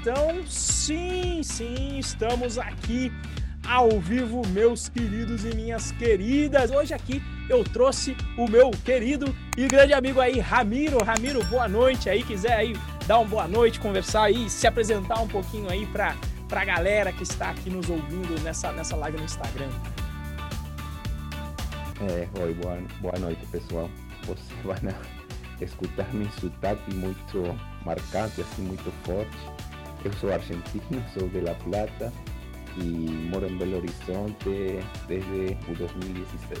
então, sim, sim, estamos aqui ao vivo, meus queridos e minhas queridas. Hoje aqui eu trouxe o meu querido e grande amigo aí, Ramiro. Ramiro, boa noite aí, quiser aí dar uma boa noite, conversar aí, se apresentar um pouquinho aí para a galera que está aqui nos ouvindo nessa, nessa live no Instagram. É, oi, boa, boa noite, pessoal. Você vai escutar meu sotaque muito marcante, assim, muito forte. Eu sou argentino, sou de La Plata e moro em Belo Horizonte desde o 2016.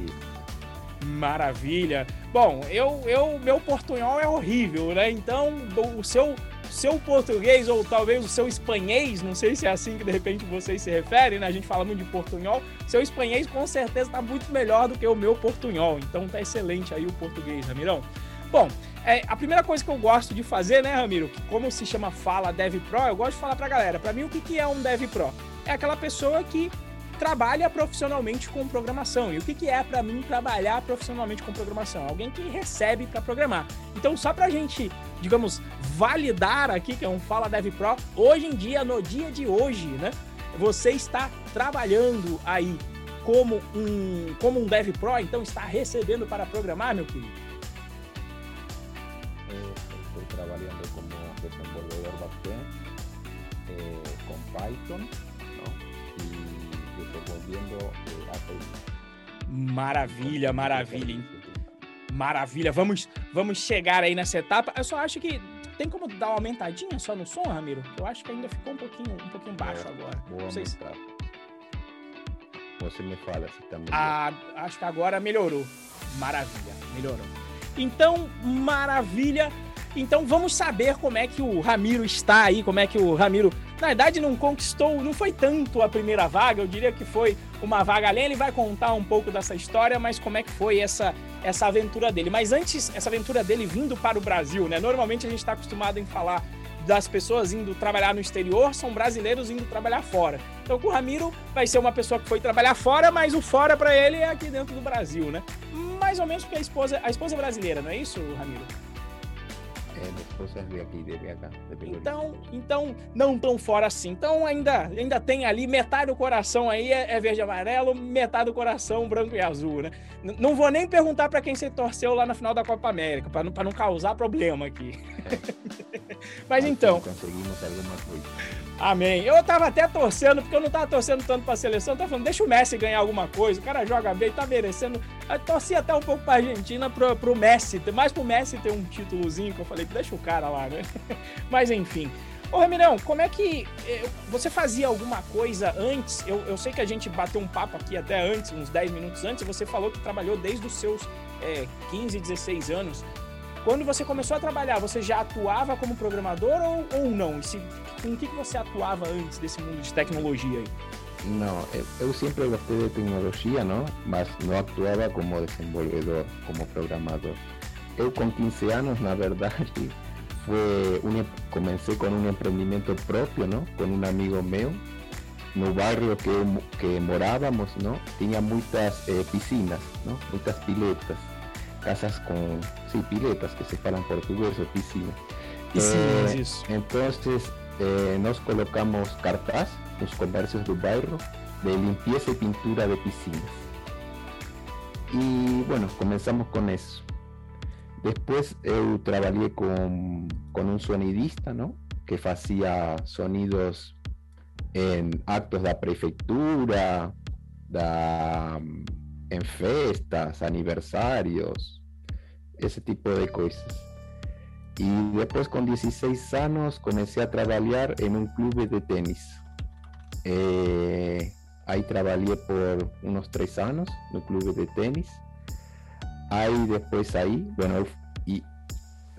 Isso. Maravilha. Bom, eu, eu, meu portunhol é horrível, né? Então, o seu seu português ou talvez o seu espanhês, não sei se é assim que de repente vocês se referem, né? A gente fala muito de portunhol. Seu espanhês com certeza está muito melhor do que o meu portunhol. Então tá excelente aí o português, Ramirão. Bom, é, a primeira coisa que eu gosto de fazer, né, Ramiro, que como se chama Fala Dev Pro, eu gosto de falar pra galera, para mim o que, que é um Dev Pro? É aquela pessoa que trabalha profissionalmente com programação. E o que, que é para mim trabalhar profissionalmente com programação? Alguém que recebe para programar. Então, só para a gente, digamos, validar aqui, que é um Fala Dev Pro, hoje em dia, no dia de hoje, né? Você está trabalhando aí como um, como um Dev Pro, então está recebendo para programar, meu querido? Trabalhando como desenvolvedor backend eh, com Python Maravilha, maravilha. Maravilha. Vamos, vamos chegar aí nessa etapa. Eu só acho que tem como dar uma aumentadinha só no som, Ramiro? Eu acho que ainda ficou um pouquinho, um pouquinho baixo é, agora. Vou Vocês... Você me fala se tá melhor. Ah, acho que agora melhorou. Maravilha, melhorou. Então, maravilha. Então vamos saber como é que o Ramiro está aí, como é que o Ramiro, na verdade, não conquistou, não foi tanto a primeira vaga, eu diria que foi uma vaga além. Ele vai contar um pouco dessa história, mas como é que foi essa, essa aventura dele. Mas antes, essa aventura dele vindo para o Brasil, né? Normalmente a gente está acostumado em falar das pessoas indo trabalhar no exterior, são brasileiros indo trabalhar fora. Então, o Ramiro vai ser uma pessoa que foi trabalhar fora, mas o fora para ele é aqui dentro do Brasil, né? Mais ou menos porque a esposa, a esposa é brasileira, não é isso, Ramiro? É, aqui, de BH. De então, então, não tão fora assim. Então, ainda, ainda tem ali metade do coração aí é, é verde e amarelo, metade do coração branco e azul, né? N não vou nem perguntar para quem você torceu lá na final da Copa América, para não, não causar problema aqui. É. Mas então. Conseguimos alguma coisa. Amém. Eu tava até torcendo, porque eu não tava torcendo tanto pra seleção, eu tava falando, deixa o Messi ganhar alguma coisa, o cara joga bem, tá merecendo. Eu torci até um pouco pra Argentina, pro, pro Messi, mais pro Messi ter um títulozinho, que eu falei, deixa o cara lá, né? Mas enfim. Ô Ramirão, como é que eh, você fazia alguma coisa antes? Eu, eu sei que a gente bateu um papo aqui até antes, uns 10 minutos antes, você falou que trabalhou desde os seus é, 15, 16 anos. Quando você começou a trabalhar, você já atuava como programador ou, ou não? Se, o que, que você atuava antes desse mundo de tecnologia aí? Não, eu sempre gostei de tecnologia, não? Mas não atuava como desenvolvedor, como programador. Eu com 15 anos, na verdade, foi um, comecei com um empreendimento próprio, não? Com um amigo meu, no bairro que, que morávamos, não? Tinha muitas eh, piscinas, não? Muitas piletas casas com sí, piletas que se falam português ou piscina. Piscinas, eh, isso. Entonces eh, nós colocamos cartaz nos comércios do bairro de limpieza e pintura de piscinas. E bueno, começamos com isso. Depois eu trabalhei com, com um sonidista, não? Que fazia sonidos em actos da prefeitura, da en festas, aniversarios, ese tipo de cosas. Y después con 16 años comencé a trabajar en un club de tenis. Eh, ahí trabajé por unos tres años en un club de tenis. Ahí después ahí, bueno, y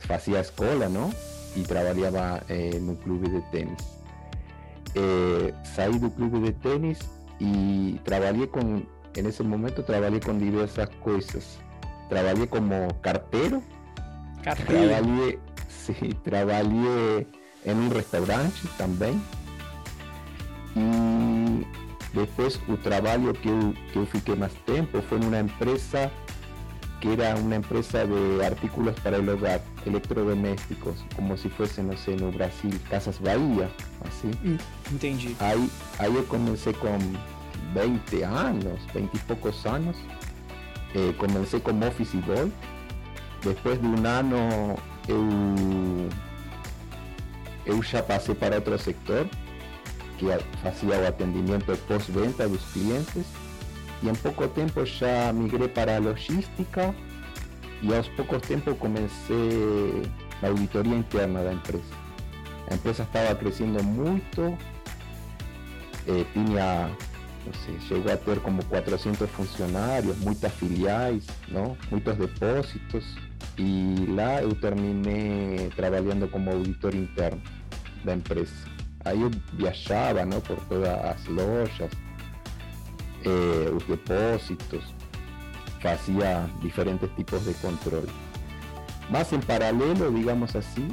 hacía escuela, ¿no? Y trabajaba en un club de tenis. Eh, salí del club de tenis y trabajé con en ese momento trabajé con diversas cosas. Trabajé como cartero. Cartero. Trabajé, sí, trabajé en un restaurante también. Y después el trabajo que yo, que yo fiquei más tiempo fue en una empresa que era uma empresa de artículos para el hogar, eletrodomésticos, como si fuese, no sé, no Brasil, Casas Bahia, assim. Hum, entendi. Aí, aí eu comecei com 20 anos, 20 e poucos anos. Eh, comecei como office boy. Depois de um ano eu, eu já passei para outro sector, que fazia o atendimento pós-venta dos clientes y en poco tiempo ya migré para logística y a pocos tiempos comencé la auditoría interna de la empresa. La empresa estaba creciendo mucho, eh, tenía, no llegó a tener como 400 funcionarios, muchas filiales, ¿no? muchos depósitos y la yo terminé trabajando como auditor interno de la empresa. Ahí yo viajaba ¿no? por todas las lojas, eh, los depósitos, hacía diferentes tipos de control. Más en paralelo, digamos así,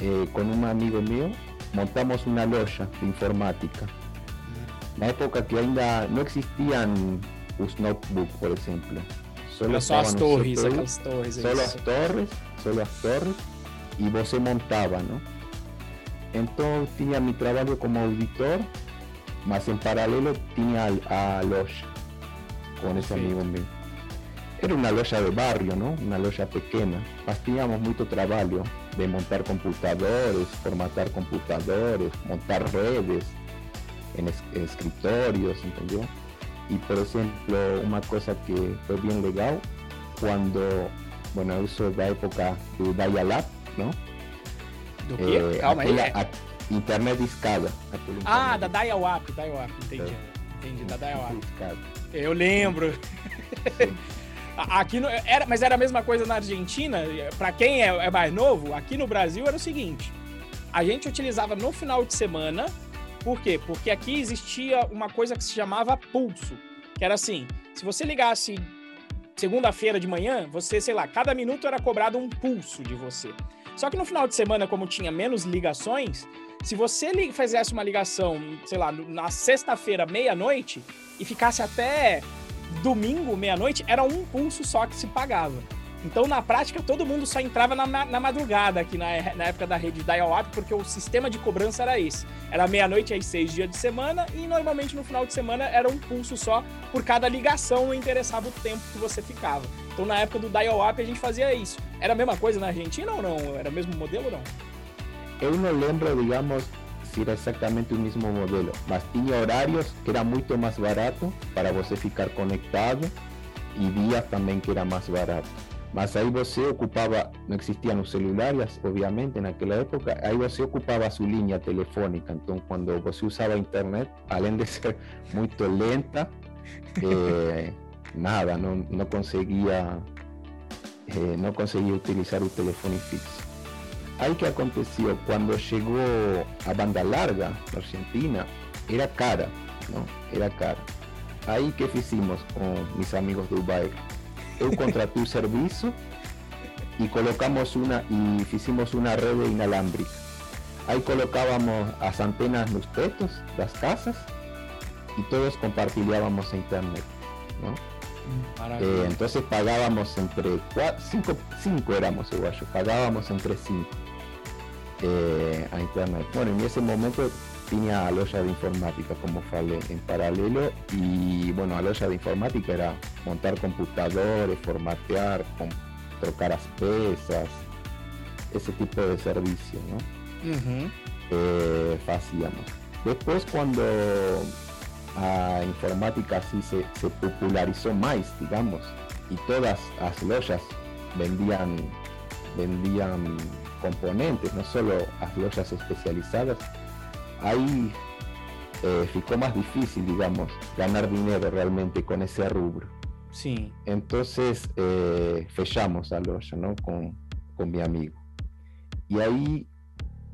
eh, con un amigo mío, montamos una loja de informática. La época que ainda no existían los notebooks, por ejemplo. Solo las torres, torres. Solo las torres, solo las torres, y vos se montaba, ¿no? Entonces tenía mi trabajo como auditor mas en paralelo tenía a, loja con ese amigo mío. Era una loja de barrio, ¿no? Una loja pequeña. Mas teníamos mucho trabajo de montar computadores, formatar computadores, montar redes en, escritorios, ¿entendió? Y por ejemplo, una cosa que fue bien legal, cuando, bueno, eso es la época de Dial-Up, ¿no? Eh, Internet escada. Ah, da Dial-Up, Dial-Up, entendi. É. Entendi, da Dial-Up. Eu lembro. aqui no, era, mas era a mesma coisa na Argentina. Para quem é, é mais novo, aqui no Brasil era o seguinte: a gente utilizava no final de semana. Por quê? Porque aqui existia uma coisa que se chamava pulso, que era assim: se você ligasse segunda-feira de manhã, você, sei lá, cada minuto era cobrado um pulso de você. Só que no final de semana, como tinha menos ligações, se você fizesse uma ligação, sei lá, na sexta-feira, meia-noite, e ficasse até domingo, meia-noite, era um pulso só que se pagava. Então, na prática, todo mundo só entrava na, na madrugada aqui na, na, época da rede dial-up, porque o sistema de cobrança era esse. Era meia-noite às seis dias de semana e normalmente no final de semana era um pulso só por cada ligação, não interessava o tempo que você ficava. Então, na época do dial-up, a gente fazia isso. Era a mesma coisa na Argentina ou não? Era o mesmo modelo ou não? eu não lembro, digamos, se era exatamente o mesmo modelo, mas tinha horários que era muito mais barato para você ficar conectado e dias também que era mais barato. Mas aí você ocupava, não existiam os celulares, obviamente, naquela época, aí você ocupava sua linha telefônica. Então, quando você usava a internet, além de ser muito lenta, eh, nada, não, não conseguia, eh, não conseguia utilizar o telefone fixo. Ahí que aconteció cuando llegó a banda larga, Argentina, era cara, ¿no? Era cara. Ahí que hicimos con mis amigos de Uber. Yo contraté un servicio y colocamos una y hicimos una red inalámbrica. Ahí colocábamos las antenas en los techos, las casas y todos compartíamos internet, ¿no? Eh, entonces pagábamos entre cuatro, cinco, cinco éramos igual, pagábamos entre cinco eh, a internet. Bueno, en ese momento tenía a de informática, como falei, en paralelo, y bueno, a loja de informática era montar computadores, formatear, trocar las pesas, ese tipo de servicio, ¿no? Eh, hacíamos. Después cuando a informática así se, se popularizó más, digamos, y todas las lojas vendían vendían componentes, no solo las lojas especializadas, ahí eh, ficó más difícil, digamos, ganar dinero realmente con ese rubro. Sí. Entonces eh, fechamos a loja, ¿no? Con, con mi amigo. Y ahí,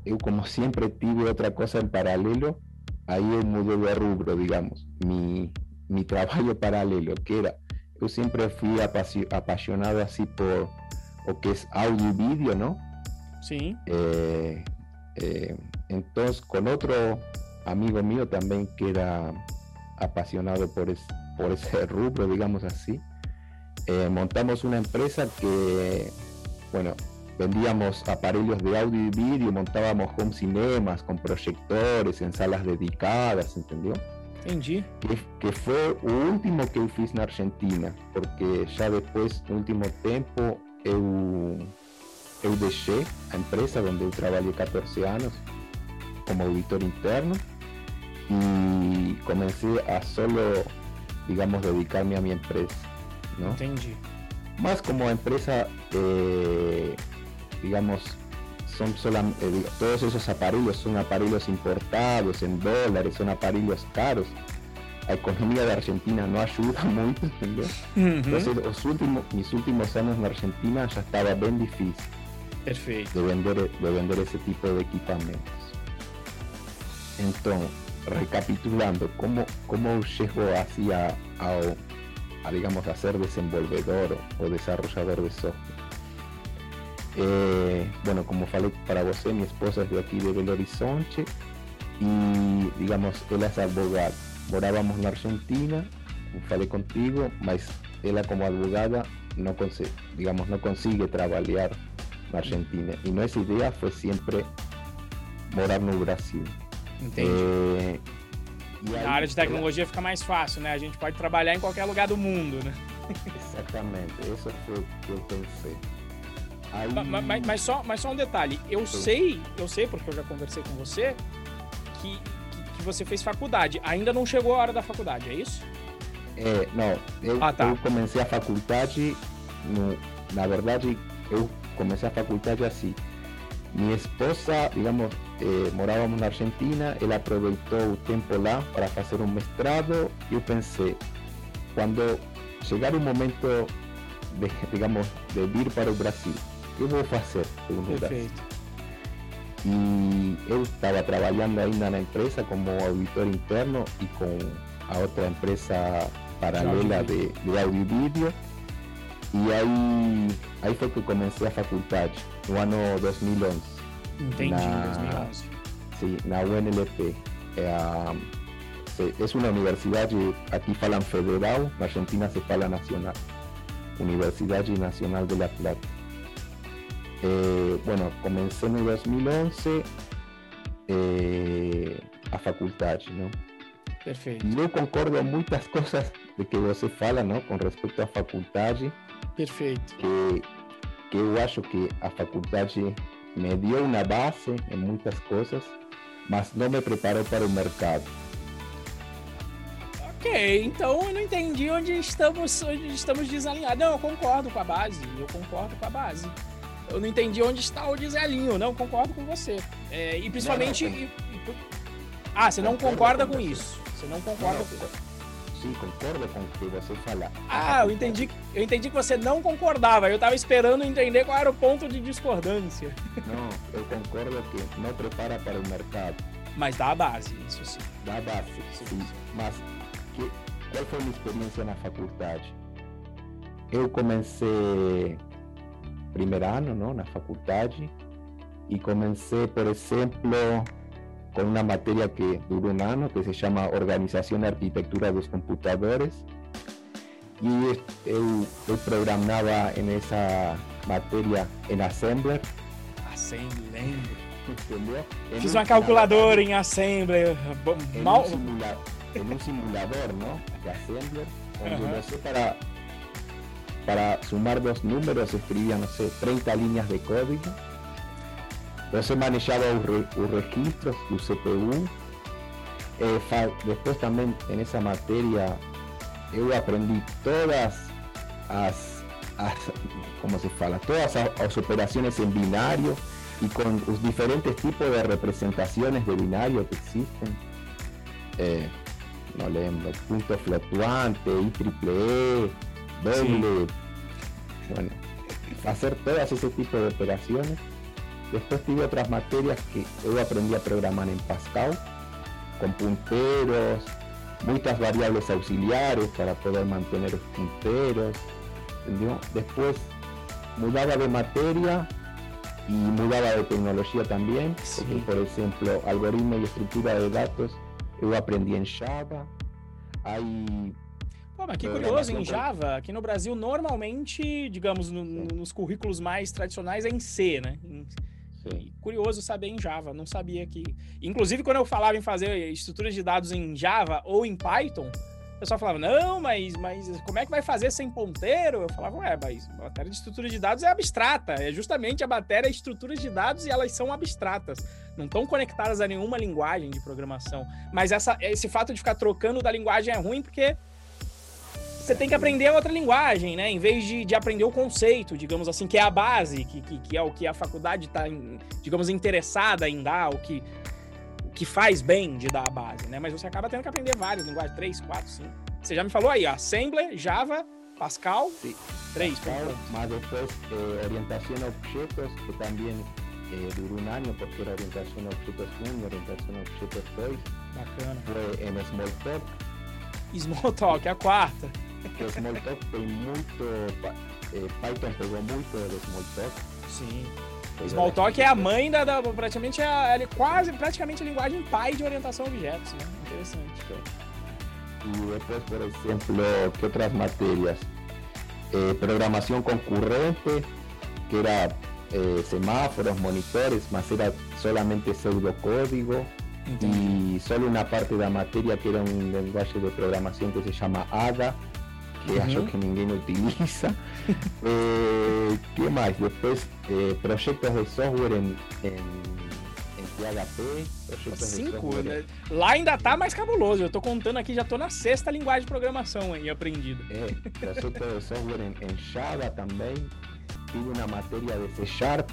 yo como siempre tuve otra cosa en paralelo, ahí eu mudé de rubro, digamos, mi, mi trabajo paralelo, que era, yo siempre fui apasionado así por o que es audio y vídeo, ¿no? Sí. Eh, eh, entonces, con otro amigo mío también que era apasionado por, por ese rubro, digamos así, eh, montamos una empresa que, bueno, vendíamos aparelhos de audio y vídeo, montábamos home cinemas con proyectores en salas dedicadas, ¿entendió? Entendi. Que, que o último que eu fiz na Argentina, porque já depois, no último tempo, eu, eu deixei a empresa onde eu trabalhei 14 anos como auditor interno e comecei a solo, digamos, dedicar-me a minha empresa. ¿no? Entendi. Mas como a empresa, eh, digamos, son solamente, eh, todos esos aparelhos son aparelhos importados en dólares, son aparelhos caros. A economia da Argentina não ajuda muito, entendeu? Uhum. Então, os últimos, mis últimos anos na Argentina já estava bem difícil Perfeito. de vender, de vender esse tipo de equipamentos. Então, recapitulando, como, como eu chego assim a, ao, a, digamos, a ser desenvolvedor ou desarrollador de software? Eh, bueno, como falei para você, minha esposa é de aqui de Belo Horizonte e, digamos, ela é advogada. Morávamos na Argentina, como falei contigo, mas ela como advogada não consegue, digamos, não consigue trabalhar na Argentina. E nossa ideia foi sempre morar no Brasil. Entendi. E aí Na área de tecnologia fica mais fácil, né? A gente pode trabalhar em qualquer lugar do mundo, né? Exatamente, isso foi o que eu pensei. Aí, Ma- ma- Mas, mas só, mas só um detalhe. Eu sei, eu sei, porque eu já conversei com você, que, que, que você fez faculdade. Ainda não chegou a hora da faculdade, é isso? É, não, eu, Ah, tá. eu comecei a faculdade, no, na verdade, eu comecei a faculdade assim. Minha esposa, digamos, eh, morávamos na Argentina, ela aproveitou o tempo lá para fazer um mestrado e eu pensei, quando chegar o momento, de, digamos, de vir para o Brasil, o que eu vou fazer? Segundo lugar. Perfeito. e eu estava trabalhando ainda na empresa como auditor interno e com a outra empresa paralela de, de áudio e vídeo. E aí, aí foi que comecei a faculdade, no ano 2011, 2011. sim, na UNLP. É, a, se- é uma universidade, aqui falam federal, na Argentina se fala nacional. Universidade Nacional de La Plata. Eh, bueno, comecei no 2011 eh, a faculdade, não? Perfeito. Eu concordo muitas coisas de que você fala, não, com respeito à faculdade, Perfeito. que, que eu acho que a faculdade me deu uma base em muitas coisas, mas não me preparou para o mercado. Ok, então eu não entendi onde estamos, onde estamos desalinhados. Não, eu concordo com a base. Eu concordo com a base. Eu não entendi onde está o desalinho. Não, concordo com você. É, e principalmente. Não, não, e- e- ah, você não concorda com isso. Você não concorda Não, com. Sim, concordo com o que você fala. Ah, eu entendi, que- eu entendi que você não concordava. Eu tava esperando entender qual era o ponto de discordância. Não, eu concordo que não prepara para o mercado. Mas dá a base, isso sim. da base, sim. Mas que, qual foi a minha experiência na faculdade? Eu comecei primeiro ano não, na faculdade e comecei, por exemplo, com uma matéria que dura um ano, que se chama Organização e Arquitetura dos Computadores. E eu, eu programava nessa matéria em Assembler, Assembly, lembro. entendeu? Fiz um- uma calculadora em Assembly. bo- en, Mal... un, simula- en un simulador ¿no? de Assembler, donde Ajá. no sé, para, para sumar dos números escribía, no sé, 30 líneas de código. Você manejaba os, re- os registros do CPU. Eh, después también en esa materia eu aprendi todas as, as como se fala, todas as, as operaciones en binario y con los diferentes tipos de representaciones de binario que existen. Eh, no lembro, punto fluctuante, IEEE, doble, bueno, hacer todas ese tipo de operaciones. Después tuve otras materias que yo aprendí a programar en Pascal, con punteros, muchas variables auxiliares para poder mantener los punteros. ¿entendió? Después mudaba de materia y mudaba de tecnología también, porque Sí. por ejemplo, algoritmo y estructura de datos, yo aprendí en Java. Hay Pô, mas que curioso, em Java, aqui no Brasil, normalmente, digamos, no, nos currículos mais tradicionais é em C, né? Em, Sim. Curioso saber em Java, não sabia que. Inclusive, quando eu falava em fazer estruturas de dados em Java ou em Python, o pessoal falava, não, mas, mas como é que vai fazer sem ponteiro? Eu falava, ué, mas a matéria de estrutura de dados é abstrata. É justamente a matéria de estruturas de dados e elas são abstratas. Não estão conectadas a nenhuma linguagem de programação. Mas essa, esse fato de ficar trocando da linguagem é ruim porque você tem que aprender outra linguagem, né? Em vez de, de aprender o conceito, digamos assim, que é a base, que, que, que é o que a faculdade está, digamos, interessada em dar, o que, que faz bem de dar a base, né? Mas você acaba tendo que aprender várias linguagens, três, quatro, cinco. Você já me falou aí, ó, Assembly, Java, Pascal, sí. três. Pascal, mas depois eh, orientação a objetos, que também eh, durou um ano, porque era orientação a objetos 1 orientação a objetos 2. Bacana. Foi em Smalltalk. Smalltalk, a quarta que o Smalltalk tem muito. Eh, Python pegou muito do Smalltalk. Sim. Smalltalk é a mãe da, da praticamente é, é quase praticamente a linguagem pai de orientação a objetos, né? Interessante. E depois, por exemplo, que outras matérias? Eh, programação concorrente, que era eh, semáforos, monitores, mas era solamente pseudocódigo. Entendi. Y solo una parte de la materia que era un lenguaje de programación que se llama ADA, que uhum. acho que ninguém utiliza. eh, que mais? Depois, eh, projetos de software em, em, em PHP. Projetos Cinco, de né? Lá ainda tá mais cabuloso. Eu tô contando aqui, já tô na sexta linguagem de programação aí, aprendida. É, projetos de software em, em Java também. Tive uma matéria de C Sharp.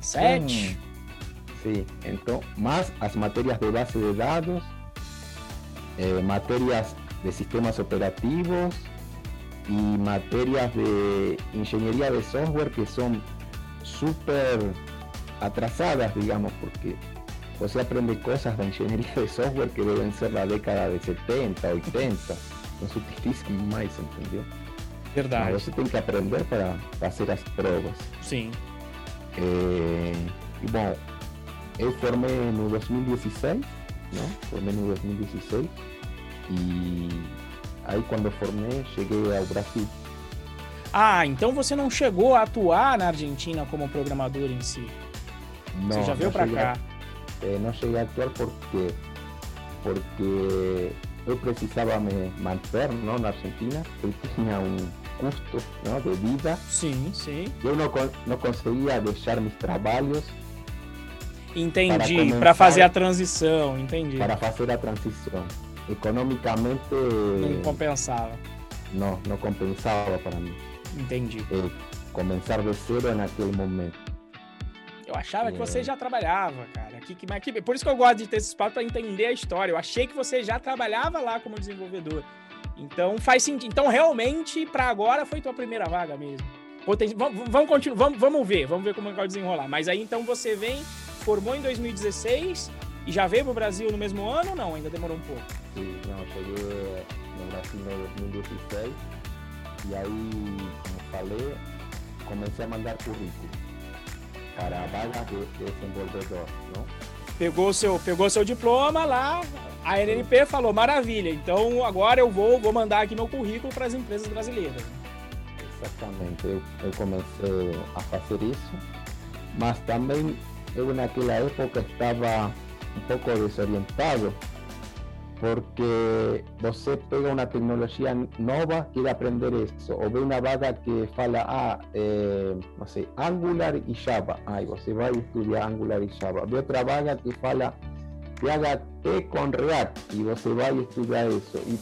Sete? Hum, sim, então, mais as matérias de base de dados, eh, matérias de sistemas operativos, y materias de ingeniería de software que son súper atrasadas, digamos, porque se aprende cosas de ingeniería de software que deben ser la década de 70, 80, no se utilizan más, ¿entendió? Verdade. Mas você tem que aprender para fazer as provas. Sim. É, e bom, eu formei no 2016, não? Formei no 2016 e Aí quando eu formei, cheguei ao Brasil. Ah, então você não chegou a atuar na Argentina como programador em si? Não, você já veio para cá? É, não cheguei a atuar porque porque eu precisava me manter não, na Argentina, eu tinha um custo não, de vida. Sim, sim. Eu não, não conseguia deixar meus trabalhos. Entendi, para fazer a transição, entendi. Para fazer a transição economicamente. Não compensava. Não, não compensava para mim. Entendi. É, começar de zero naquele momento. Eu achava é. que você já trabalhava, cara. Aqui, aqui, por isso que eu gosto de ter esse espaço para entender a história. Eu achei que você já trabalhava lá como desenvolvedor. Então faz sentido. Então realmente para agora foi tua primeira vaga mesmo. Vamos, vamos continuar, vamos, vamos ver, vamos ver como vai desenrolar. Mas aí então você vem, formou em 2016 e já veio para o Brasil no mesmo ano ou não? Ainda demorou um pouco? Sim, não, cheguei no Brasil em 2016 e aí, como falei, comecei a mandar currículo para a vaga de desenvolvedor, não? Pegou seu, pegou seu diploma lá, a NNP falou, maravilha, então agora eu vou, vou mandar aqui meu currículo para as empresas brasileiras. Exatamente, eu, eu comecei a fazer isso, mas também eu naquela época estava un poco desorientado porque você pega una tecnología nova, quiere aprender eso, o ve una vaga que fala, ah, eh, no sé, Angular y Java, aí você vai estudiar Angular y Java, ve otra vaga que fala PHP con React, y você vai estudiar eso, y,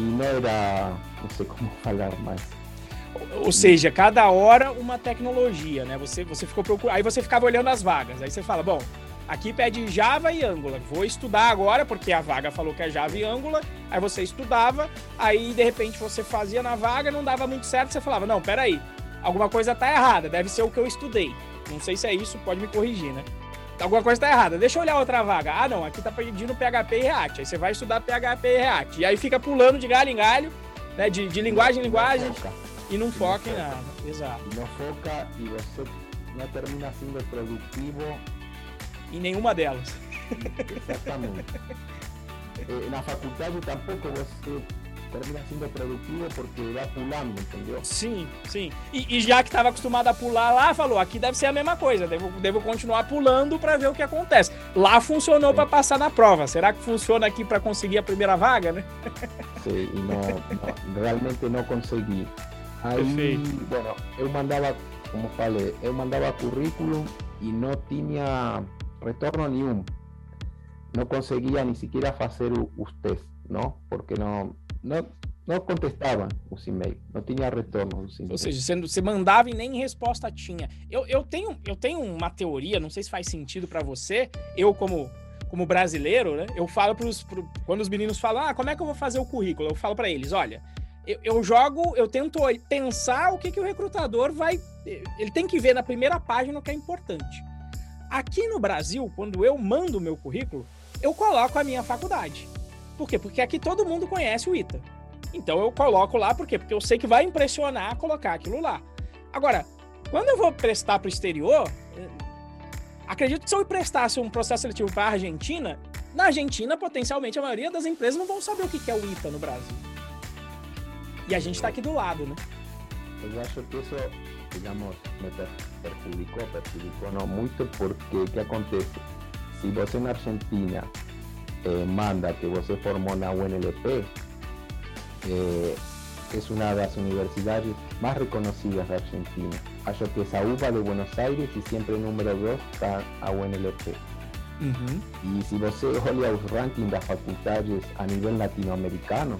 y no era, no sé cómo falar más. Ou seja, cada hora uma tecnologia, né? Você, você ficou procurando, aí você ficava olhando as vagas, aí você fala, bom, Aqui pede Java e Angular. Vou estudar agora, porque a vaga falou que é Java e Angular. Aí você estudava, aí de repente você fazia na vaga, não dava muito certo, você falava: Não, peraí, alguma coisa tá errada, deve ser o que eu estudei. Não sei se é isso, pode me corrigir, né? Alguma coisa tá errada, deixa eu olhar outra vaga. Ah, não, aqui tá pedindo PHP e React. Aí você vai estudar PHP e React. E aí fica pulando de galho em galho, né? De, de linguagem em linguagem. E não foca em nada. Exato. E não foca e você não termina sendo produtivo em nenhuma delas. Exatamente. Eh, na faculdade tampouco você termina sendo produtivo porque vai pulando, entendeu? Sim, sim. E, e já que estava acostumado a pular lá, falou, aqui deve ser a mesma coisa, devo, devo continuar pulando para ver o que acontece. Lá funcionou para passar na prova, será que funciona aqui para conseguir a primeira vaga, né? Sim, e não, não, realmente não consegui. Aí, bueno, eu mandava, como falei, eu mandava currículo e não tinha retorno nenhum. Não conseguia nem sequer fazer os testes, não? Porque não não, não contestavam os e-mails, não tinha retorno. Ou seja, você, mandava e nem resposta tinha. Eu, eu, tenho, eu tenho uma teoria, não sei se faz sentido para você, eu como como brasileiro, né? Eu falo para os quando os meninos falam, ah, como é que eu vou fazer o currículo? Eu falo para eles, olha, eu, eu, jogo, eu tento pensar o que, que o recrutador vai. Ele tem que ver na primeira página o que é importante. Aqui no Brasil, quando eu mando o meu currículo, eu coloco a minha faculdade. Por quê? Porque aqui todo mundo conhece o ITA. Então eu coloco lá, por quê? Porque eu sei que vai impressionar colocar aquilo lá. Agora, quando eu vou prestar para o exterior, eh, acredito que se eu prestasse um processo seletivo para a Argentina, na Argentina, potencialmente, a maioria das empresas não vão saber o que é o ITA no Brasil. E a gente está aqui do lado, né? Eu acho que isso, digamos, me perjudicou, perjudicou não muito, porque que acontece? Se você na Argentina eh, manda que você formó na UNLP, eh, es una de las universidades más reconocidas de Argentina. Acho que es a UBA de Buenos Aires y siempre número 2 está a UNLP. Y si você olha os rankings das faculdades a nivel latinoamericano,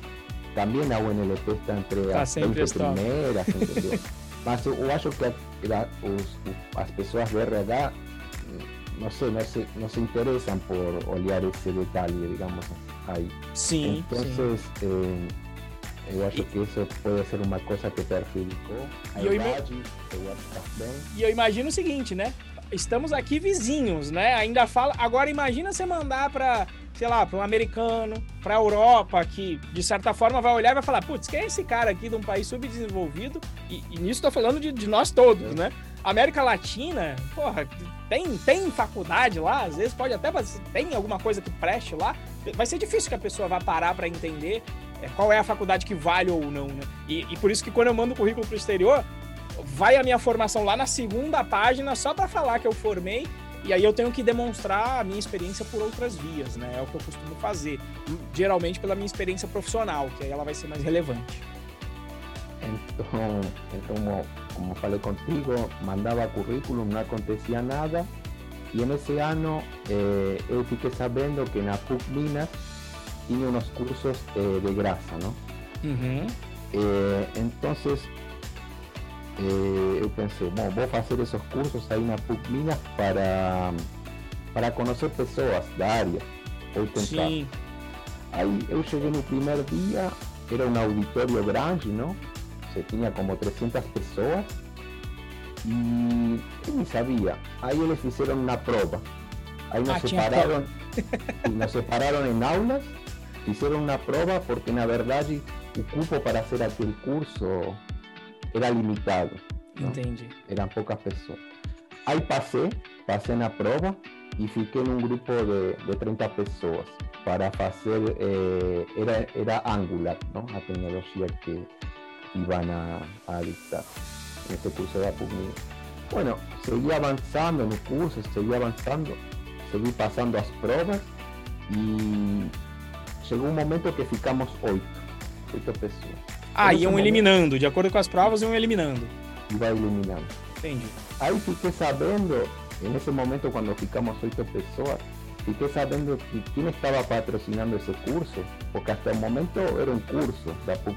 también a UNLP está entre las 20 primeras, entendeu? Mas eu acho que a, os, as pessoas do RH no sé, no se, no se interesan por olhar ese detalle, digamos, ahí. Sí. Entonces, sí. Eh, eu acho que isso pode ser uma coisa que prejudicou a eu, eu eu imagino o seguinte, né? Estamos aqui vizinhos, né? Ainda fala. Agora imagina você mandar para, sei lá, para um americano, para a Europa, que de certa forma vai olhar e vai falar: putz, quem é esse cara aqui de um país subdesenvolvido? E, e nisso estou falando de, de, nós todos, né? América Latina, porra, tem, tem faculdade lá, às vezes pode até tem alguma coisa que preste lá. Vai ser difícil que a pessoa vá parar para entender é, qual é a faculdade que vale ou não, né? E, e por isso que quando eu mando o currículo pro exterior, vai a minha formação lá na segunda página só para falar que eu formei e aí eu tenho que demonstrar a minha experiência por outras vias, né? É o que eu costumo fazer, geralmente pela minha experiência profissional, que aí ela vai ser mais relevante. Então, então como falei contigo, mandava currículo, não acontecia nada. E nesse ano eh, eu fiquei sabendo que na PUC Minas tinha uns cursos eh, de graça, não? Uhum. Eh, então eh, eu pensei, bom, vou fazer esses cursos aí na PUC Minas para, para conhecer pessoas da área. Ou tentar. Sim. Aí eu cheguei no primeiro dia, era um auditório grande, não? se tenía como 300 personas y ni sabía. Ahí les hicieron una prueba. Ahí nos ah, separaron, nos separaron en aulas, hicieron una prueba porque la verdad el cupo para hacer aquel curso era limitado. Eran pocas personas. Ahí pasé, pasé en la prueba y fiqué en un grupo de, de 30 personas para hacer, eh, era, era Angular, ¿no? La tecnología que, iban a, a dictar en este curso de APUCMI. Bueno, seguí avanzando en el curso, seguí avanzando, seguí pasando las pruebas y llegou um momento que ficamos oito, oito pessoas. Ah, iam momento, eliminando, de acordo com as provas, iam eliminando. E vai eliminando. Entendi. Aí fiquei sabendo, nesse momento, quando ficamos oito pessoas, fiquei sabendo que quem estava patrocinando esse curso, porque até o momento era um curso da PUC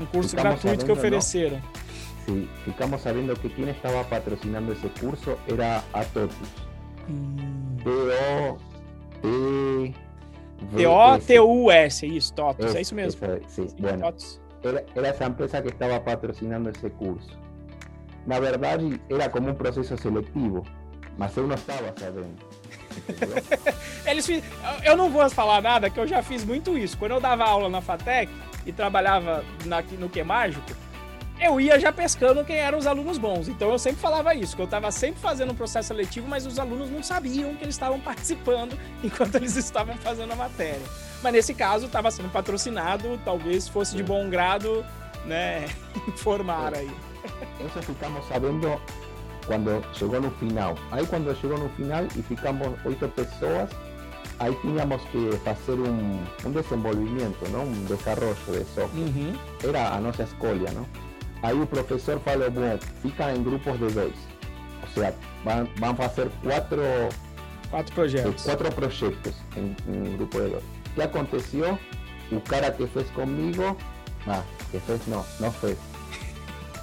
um curso ficamos gratuito que ofereceram. No? Sí, ficamos sabendo que quem estava patrocinando esse curso era a TOTUS. Hum. T-O-T... T-O-T-U-S, isso, TOTUS, é isso mesmo. Essa, sim, sim bueno, era, era essa empresa que estava patrocinando esse curso. Na verdade, era como um processo seletivo, mas eu não estava sabendo. Eles. Eu não vou falar nada, que eu já fiz muito isso. Quando eu dava aula na FATEC, e trabalhava na, no Que Mágico, eu ia já pescando quem eram os alunos bons. Então eu sempre falava isso, que eu estava sempre fazendo um processo seletivo, mas os alunos não sabiam que eles estavam participando enquanto eles estavam fazendo a matéria. Mas nesse caso estava sendo patrocinado, talvez fosse de bom grado, né, informar aí. Isso ficamos sabendo quando chegou no final. Aí quando chegou no final e ficamos oito pessoas, aí tínhamos que fazer um, um desenvolvimento, não? um desenvolvimento de software. Uhum. Era a nossa escolha, não? Aí o professor falou, bom, fica em grupos de dois. Ou seja, vão, vão fazer quatro, quatro projetos. Quatro projetos em, em grupo de dois. O que aconteceu? O cara que fez comigo, ah, que fez não, não fez.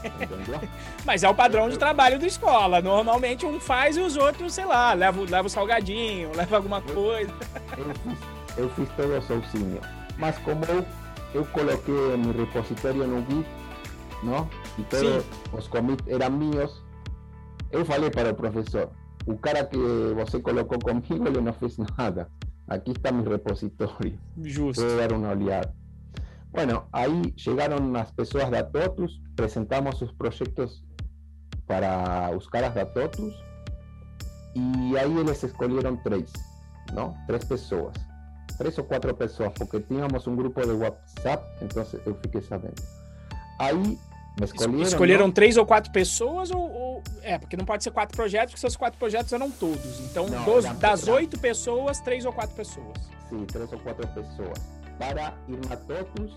Entendeu? Mas é o padrão de trabalho da escola. Normalmente um faz e os outros, sei lá, leva, leva o salgadinho, leva alguma coisa. Eu fiz, eu fiz todo sozinho. Mas como eu, eu coloquei meu repositório no Git, não? E todos Sim. os commits eram meus, eu falei para o professor, o cara que você colocou comigo, ele não fez nada. Aqui está meu repositório. Justo. Vou dar uma olhada. Bueno, ahí llegaron las personas de Totus, presentamos sus proyectos para os caras da Totus y ahí eles escolheram três, ¿no? Tres pessoas, tres ou quatro pessoas, porque tínhamos um grupo de WhatsApp, então eu fiquei sabendo. Aí me escolheram. Escolheram três ou quatro pessoas ou, ou, É, porque não pode ser quatro projetos, porque seus quatro projetos eram todos. Então, não, dos, das oito pessoas, três ou quatro pessoas. Sim, três ou quatro pessoas para ir na TOTUS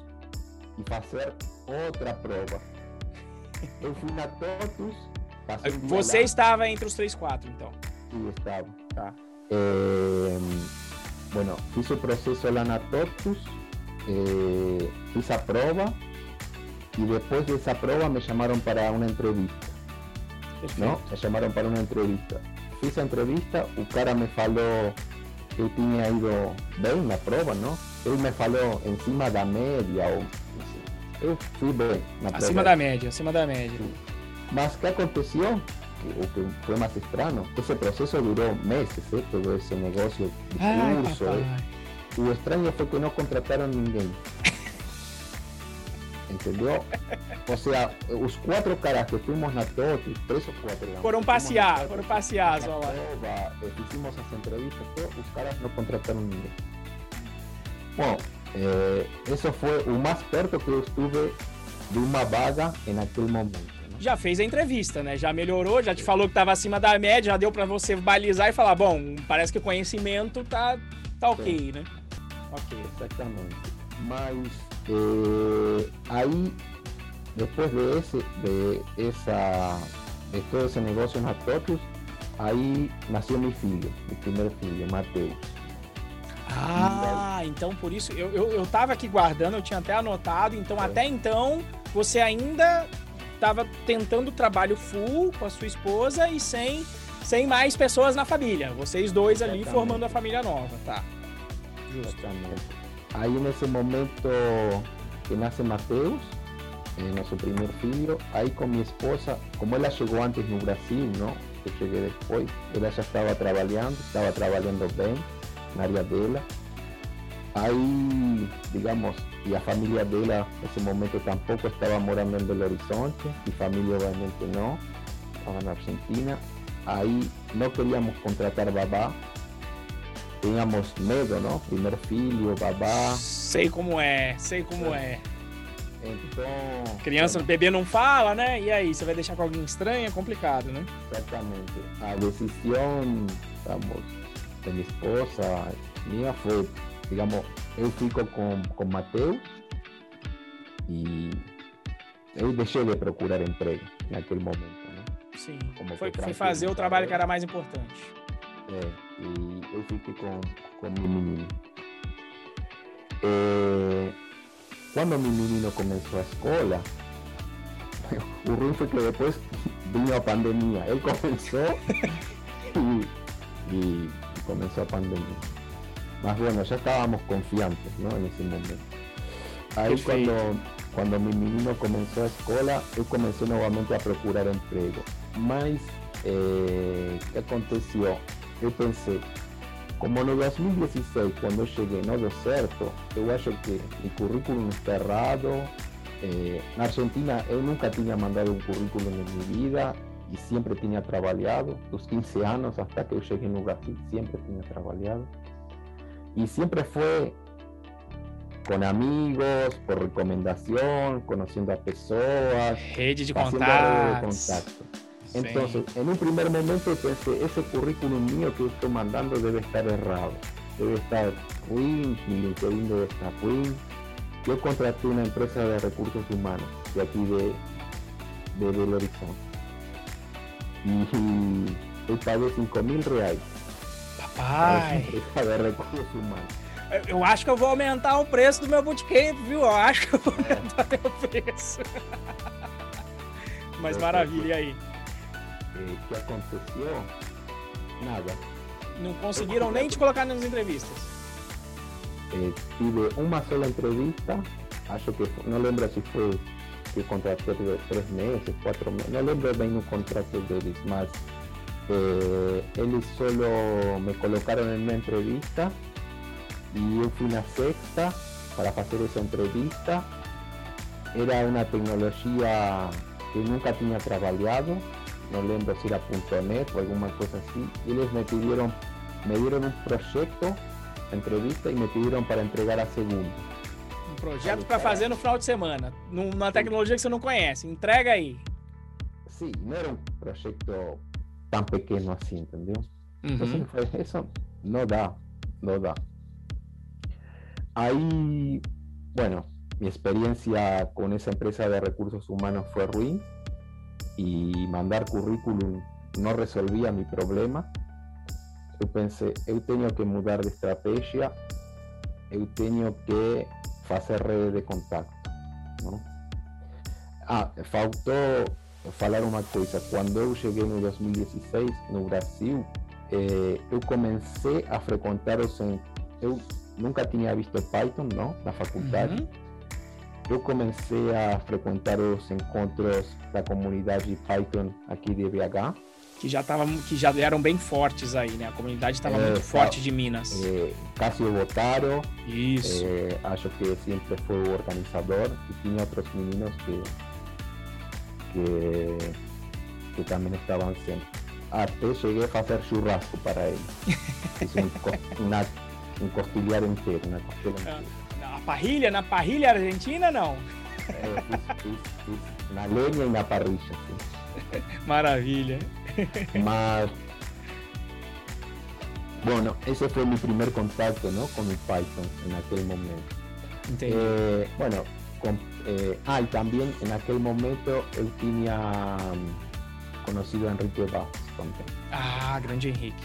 e fazer outra prova. Eu fui na TOTUS. Você lá. estava entre os três quatro, então? Sim, estava. Tá. Eh, bueno, fiz o processo lá na TOTUS, eh, fiz a prova e depois dessa prova me chamaram para uma entrevista. Não? Me chamaram para uma entrevista. Fiz a entrevista, o cara me falou que tinha ido bem na prova, não? ele me falou em cima da média, ou, eu fui bem. acima da média, acima da média. Mas o que aconteceu? o que foi mais estranho, esse processo durou meses, ¿eh? todo esse negócio de curso. Ai, o estranho foi que não contrataram ninguém. Entendeu? Ou seja, os quatro caras que fomos na TOT, três ou quatro, foram passear, foram passear só lá. Fizemos as entrevistas, os caras não contrataram ninguém. Bom, é, isso foi o mais perto que eu estive de uma vaga naquele momento. Né? Já fez a entrevista, né? Já melhorou, já te falou que estava acima da média, já deu para você balizar e falar, bom, parece que o conhecimento tá, tá ok, né? Ok, exatamente. Mas aí, depois de esse, de essa, de todo esse negócio na TOTUS, aí nasceu meu filho, meu primeiro filho, Mateus. Ah, então por isso eu, eu, eu tava aqui guardando, eu tinha até anotado, então é. até então você ainda estava tentando trabalho full com a sua esposa e sem, sem mais pessoas na família. Vocês dois ali formando a família nova, tá? Justo. Exatamente. Aí nesse momento que nasce Mateus, é nosso primeiro filho, aí com minha esposa, como ela chegou antes no Brasil, não? Eu cheguei depois, ela já estava trabalhando, estava trabalhando bem na área dela. Aí, digamos, e a família dela nesse momento tampouco estava morando em Belo Horizonte, e família obviamente não, estava na Argentina. Aí não queríamos contratar babá, tínhamos medo, não? Primeiro filho, babá. Sei como é, sei como é. Então. Criança, bebê não fala, né? E aí, você vai deixar com alguém estranho? É complicado, né? Exatamente. A decisão, vamos, de minha esposa, minha foi, digamos, eu fico com, com Mateus e eu deixei de procurar emprego naquele momento. Né? Sim, Como foi, foi fazer o trabalho que era mais importante. É, e eu fiquei com, com meu menino. É, quando meu menino começou a escola, o ruim foi que depois vinha a pandemia. Ele começou e, e comenzó a pandemia. Más bueno, ya estábamos confiantes ¿no? en ese momento. Ahí cuando, cuando mi menino comenzó a escola, eu comecei novamente a procurar emprego. Mas, eh, que aconteceu? Eu pensei, como no 2016, quando eu cheguei, não deu certo, eu acho que o currículo está errado. Eh, na Argentina, eu nunca tinha mandado um currículo em minha vida y siempre tenía trabajado, los 15 años hasta que yo llegué en Brasil, siempre tenía trabajado. Y siempre fue con amigos, por recomendación, conociendo a personas. Rede de contatos. contacto. Entonces, en un primer momento pensé, ese currículum mío que estoy mandando debe estar errado. Debe estar ruin, mi LinkedIn debe estar ruin. Yo contraté una empresa de recursos humanos de aquí de, de Belo Horizonte. Y, y pagué 5 mil reais. Papai. Empresa de recursos humanos. Eu acho que eu vou aumentar o preço do meu bootcamp, viu? Eu acho que eu vou É. aumentar meu preço. Mas maravilha, e aí? Eh, ¿Qué aconteció? Nada. Não conseguiram nem te colocar nas entrevistas. Eh, tive uma sola entrevista, acho que não lembro se foi que de três meses, quatro meses, não lembro bem no contrato deles, mas eh, eles solo me colocaram em uma entrevista e eu fui na sexta para fazer essa entrevista. Era uma tecnologia que nunca tinha trabalhado, não lembro se era .NET ou alguma coisa assim. Eles me pediram, me dieron um projeto, entrevista e me pediram para entregar a segunda. Um projeto pra fazer no final de semana. Numa tecnologia que você não conhece. Entrega aí. Sí, no era un proyecto tan pequeño así, ¿entendió? Uhum. Entonces fue, eso no da, no da. Ahí, bueno, mi experiencia con esa empresa de recursos humanos fue ruin y mandar currículum no resolvía mi problema. Eu pensei, eu tenho que mudar de estratégia, eu tenho que fazer rede de contato. Não? Ah, faltou falar uma coisa. Quando eu cheguei no 2016 no Brasil, eh, eu comecei a frequentar os. Eu nunca tinha visto Python, não, na faculdade. Uhum. Eu comecei a frequentar os encontros da comunidade Python aqui de BH. Que já, tava, que já eram bem fortes aí, né? A comunidade estava É, muito forte de Minas. Eh, Cássio Botaro, Isso. eh, acho que sempre foi o organizador, e tinha outros meninos que, que, que também estavam sempre. Até cheguei a fazer churrasco para ele. Fiz um, uma, um costilhar inteiro, uma costela inteira. Parrilha? Na parrilha argentina, não? É, na lenha e na parrilha. Assim. Maravilha. Mas, bueno, ese fue mi primer contacto ¿no? con el Python en aquel momento. Entendi. Eh, bueno, con- eh, ah, y también en aquel momento eu tinha mm, conocido a Enrique também. Ah, grande Henrique.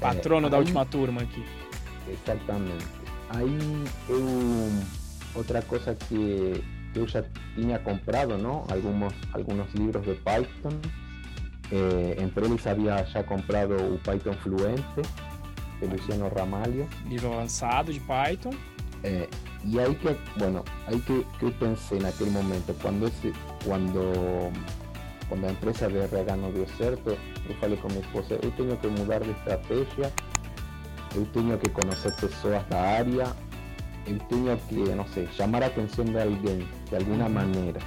Patrono da última turma aqui. Exatamente. Aí eu outra coisa que eu já tinha comprado, não? Alguns alguns livros de Python. Eh, entre eles havia já comprado o Python Fluente de Luciano Ramalho. Livro avançado de Python. Eh, y ahí que, bueno, ahí que, que eu pensei naquele momento, quando, esse, quando, quando a empresa de RH não deu certo, eu falei com minha esposa, eu tenho que mudar de estratégia, eu tenho que conhecer pessoas da área, eu tenho que, não sei, chamar a atenção de alguém, de alguma Uhum. maneira.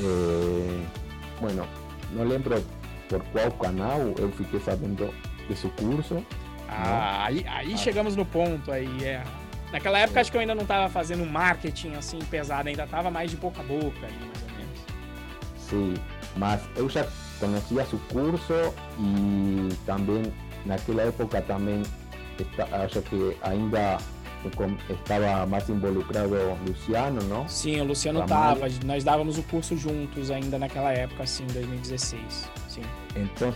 Eh, bueno, não lembro por qual canal eu fiquei sabendo desse curso, Ah, aí, aí chegamos no ponto aí, é. Naquela época acho que eu ainda não tava fazendo marketing assim pesado, ainda tava mais de boca a boca ali, mais ou menos. Sim, mas eu já conhecia seu curso e também naquela época também esta- acho que ainda estava mais involucrado Luciano, não? Sim, o Luciano Ramalho. tava, nós dávamos o curso juntos ainda naquela época, assim, 2016. Sim. Então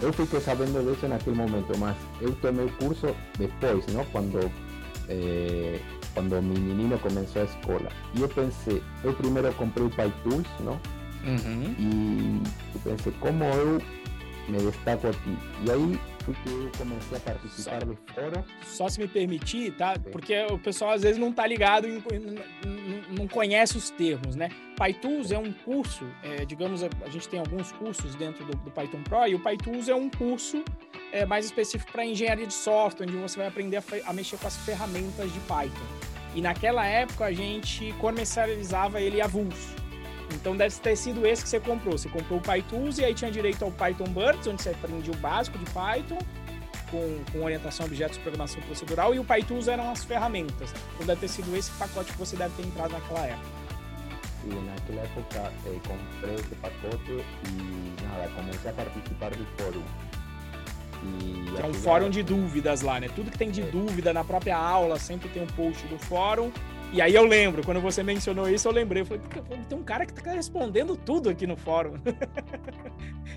eu fiquei sabendo disso naquele momento, mas eu tomei o curso depois, não? Quando eh, quando meu menino começou a escola. E eu pensei, eu primeiro comprei o PyTools, não? Uhum. e eu pensei como eu me destaco aqui. E aí foi que eu comecei a participar de fóruns. Só se me permitir, tá? Porque o pessoal às vezes não tá ligado, em- não conhece os termos, né? PyTools é um curso, é, digamos, a gente tem alguns cursos dentro do, do Python Pro, e o PyTools é um curso é, mais específico para engenharia de software, onde você vai aprender a, a mexer com as ferramentas de Python. E naquela época a gente comercializava ele avulso. Então deve ter sido esse que você comprou. Você comprou o PyTools e aí tinha direito ao Python Birds, onde você aprendia o básico de Python. com, com orientação a objetos de programação procedural e o PyTools eram as ferramentas. Então deve ter sido esse pacote que você deve ter entrado naquela época. Y en aquella época eh, compré ese pacote y nada, comencé a participar do fórum. E é um fórum de dúvidas lá, né? Tudo que tem de é. dúvida na própria aula sempre tem um post do fórum. E aí eu lembro, quando você mencionou isso, eu lembrei. Eu falei, tem um cara que tá respondendo tudo aqui no fórum.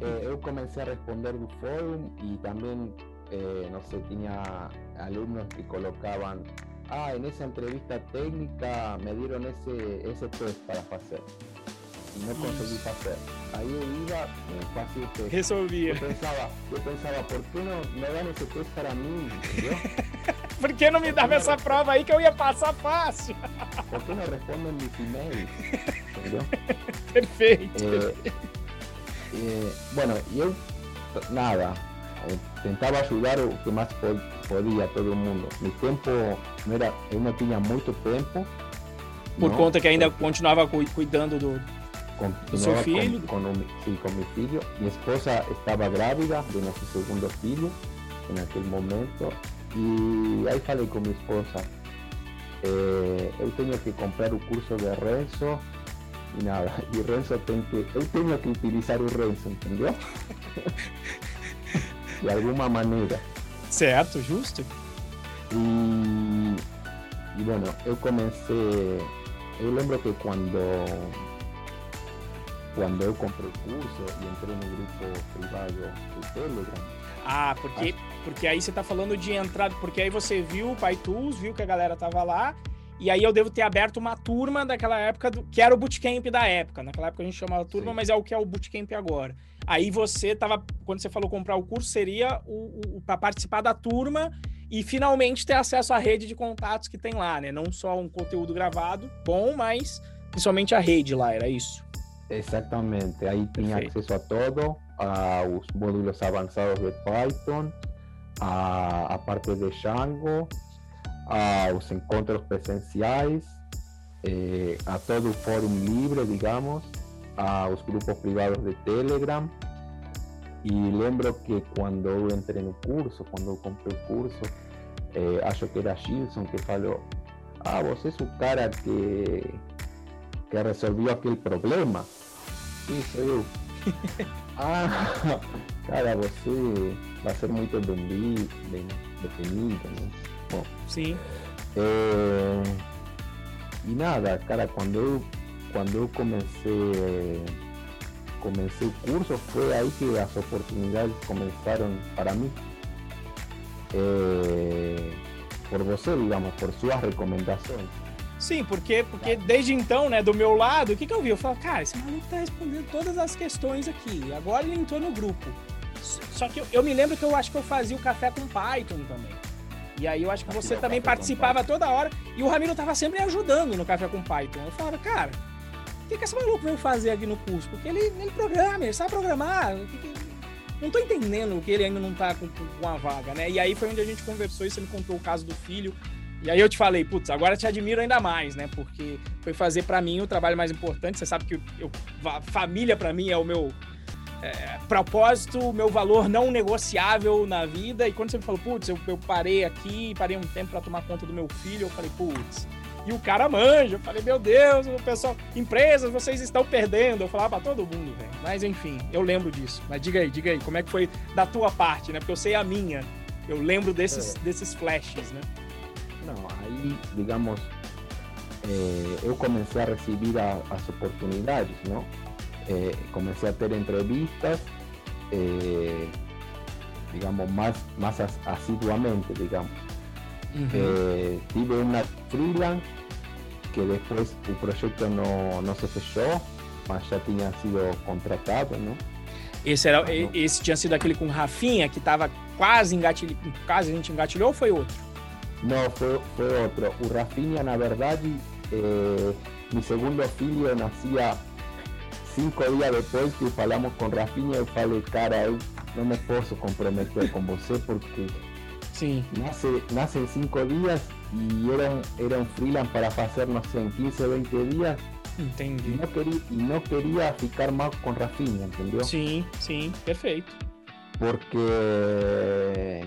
é, eu comecei a responder do fórum e também, é, não sei, tinha alunos que colocavam ah, en esa entrevista técnica me dieron ese, ese test para hacer. Y no conseguí hacer. Ahí iba, fácil test. Resolvía. Yo pensaba, yo pensaba, ¿por qué no me dan ese test para mí? ¿Por qué no me dan esa prueba ahí que voy a pasar fácil? ¿Por qué no responden mis emails? Perfecto. Eh, eh, bueno, yo, nada, eh, tentava ajudar o que mais podia todo mundo. No tempo, não era, eu não tinha muito tempo. Por não, conta que ainda continuava cuidando do, do seu filho? Com, com, sim, com meu filho. Minha esposa estava grávida do nosso segundo filho, naquele momento. E aí falei com minha esposa, eh, eu tenho que comprar o curso de Renzo e nada. E Renzo tem que. Eu tenho que utilizar o Renzo, entendeu? de alguma maneira. Certo, justo. E, e bueno, eu comecei. Eu lembro que quando quando eu comprei o curso e entrei no grupo privado do Telegram. Ah, porque, porque aí você está falando de entrada, porque aí você viu o PyTools, viu que a galera tava lá, e aí eu devo ter aberto uma turma daquela época, do, que era o bootcamp da época. Naquela época a gente chamava turma, Sim. mas é o que é o bootcamp agora. Aí você tava, quando você falou comprar o curso, seria o, o para participar da turma e finalmente ter acesso à rede de contatos que tem lá, né? Não só um conteúdo gravado bom, mas principalmente a rede lá, era isso. Exatamente, aí tinha Perfeito. acesso a todo, aos módulos avançados de Python, a, a parte de Django, aos encontros presenciais, eh, a todo o fórum livre, digamos, a los grupos privados de Telegram. Y lembro que cuando eu entrei no curso, quando eu comprei o curso, eh, acho que era Gilson que falou: Ah, você é o cara que, que resolveu aquele problema. Sim, sou eu. ah, cara, você vai ser muito bem, bem definido, né? Bom, Sim. Eh, e nada, cara, quando eu cuando yo comencé, comencé el curso, fue ahí que las oportunidades comenzaron para mí. Eh, por você, digamos, por suas recomendações. Sim, porque, porque desde então, né, do meu lado, o que, que eu vi? Eu falo, cara, esse maluco tá respondendo todas as questões aqui. Agora ele entrou no grupo. Só que eu, eu me lembro que eu acho que eu fazia o café com Python também. E aí eu acho que você também participava toda hora. E o Ramiro tava sempre ajudando no café com Python. Eu falava, cara, o que, que esse maluco veio fazer aqui no curso? Porque ele, ele programa, ele sabe programar. Não tô entendendo que ele ainda não tá com, com a vaga, né? E aí foi onde a gente conversou e você me contou o caso do filho. E aí eu te falei, putz, agora te admiro ainda mais, né? Porque foi fazer para mim o trabalho mais importante. Você sabe que eu, família para mim é o meu é, propósito, o meu valor não negociável na vida. E quando você me falou, putz, eu, eu parei aqui, parei um tempo para tomar conta do meu filho, eu falei, putz, e o cara manja. Eu falei, meu Deus, o pessoal, empresas, vocês estão perdendo. Eu falava pra todo mundo, velho. Mas enfim, eu lembro disso. Mas diga aí, diga aí, como é que foi da tua parte, né? Porque eu sei a minha. Eu lembro desses, é. desses flashes, né? Não, aí, digamos, eh, eu comecei a receber a, as oportunidades, não? Eh, comecei a ter entrevistas, eh, digamos, mais, mais assiduamente, digamos. Eh, tive una freelance que después el proyecto no, no se fechou, mas já tinha sido contratado, não? Esse, era, ah, esse tinha sido aquele com Rafinha, que estava quase engatilhado, quase a gente engatilhou ou foi outro? Não, foi, foi outro. O Rafinha, na verdade, eh, meu segundo filho nascia cinco dias depois que falamos com Rafinha. Eu falei, cara, eu não me posso comprometer com você porque Sí. Nace, nace en cinco días y era un, era un freelance para hacer, no sé, en 15 o 20 días. Entendi. E não, queria, e não queria ficar mal com Rafinha, entendeu? Sim, sim, perfeito. Porque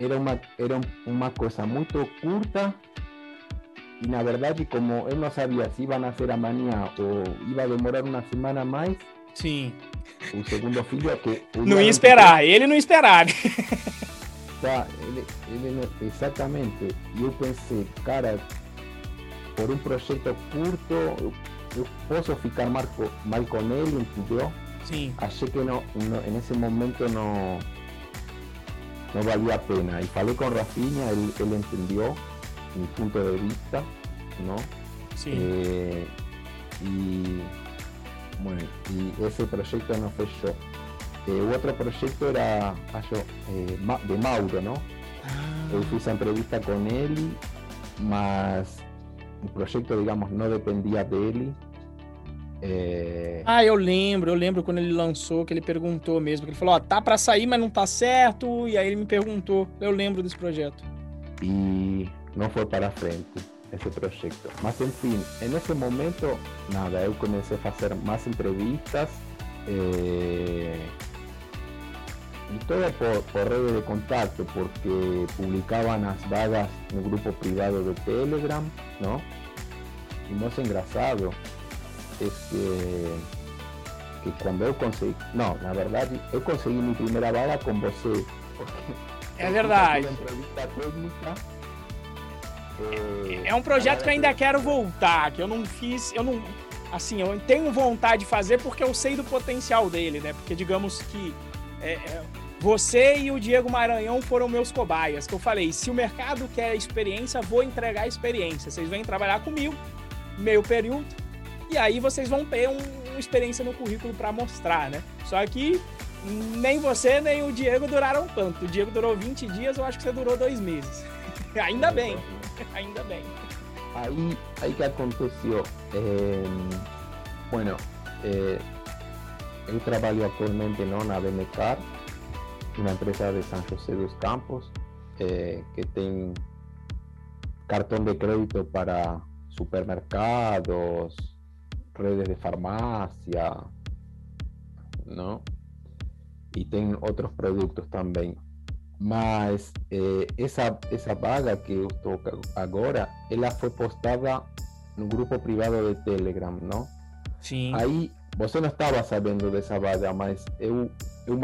era uma, era uma coisa muito curta e na verdade como eu não sabia se ia nascer amanhã ou ia demorar uma semana mais Sim. O segundo filho é que. Não ia esperar, ele não esperar. Tá, ele, ele, exatamente. E eu pensei, cara, por um projeto curto, eu, eu posso ficar mal, mal com ele, entendeu? Sim. Achei que não, não, nesse momento não, não valia a pena. E falei com Rafinha, ele, ele entendeu meu ponto de vista, não? Sim. Eh, e bueno, y ese proyecto no fechó. Eh, otro proyecto era acho, eh, de Mauro, ¿no? Ah. Eu fiz a entrevista com ele, mas o projeto, digamos, não dependia dele. É... Ah, eu lembro, eu lembro quando ele lançou, que ele perguntou mesmo, que ele falou, ó, tá para sair, mas não tá certo, e aí ele me perguntou, eu lembro desse projeto. E não foi para frente esse projeto. Mas enfim, nesse momento, nada, eu comecei a fazer mais entrevistas eh, e toda por, por rede de contato, porque publicavam as vagas no grupo privado do Telegram, não? E mais engraçado é que, quando eu consegui, não, na verdade, eu consegui minha primeira vaga com você. É verdade. É um projeto que eu ainda quero voltar, que eu não fiz, eu não, assim, eu tenho vontade de fazer porque eu sei do potencial dele, né? Porque digamos que é, é, você e o Diego Maranhão foram meus cobaias, que eu falei, se o mercado quer experiência, vou entregar experiência. Vocês vêm trabalhar comigo, meio período, e aí vocês vão ter um, uma experiência no currículo para mostrar, né? Só que nem você nem o Diego duraram tanto. O Diego durou 20 dias, eu acho que você durou dois meses. Ainda bem. Ainda bem. Aí, aí que aconteceu. É, bueno, é, eu trabalho atualmente não, na Bemecar, uma empresa de São José dos Campos, é, que tem cartão de crédito para supermercados, redes de farmácia, não? E tem outros produtos também. Mas eh, essa, essa vaga que eu estou agora, ela foi postada no grupo privado de Telegram, não? Sim. Aí você não estava sabendo dessa vaga, mas eu, eu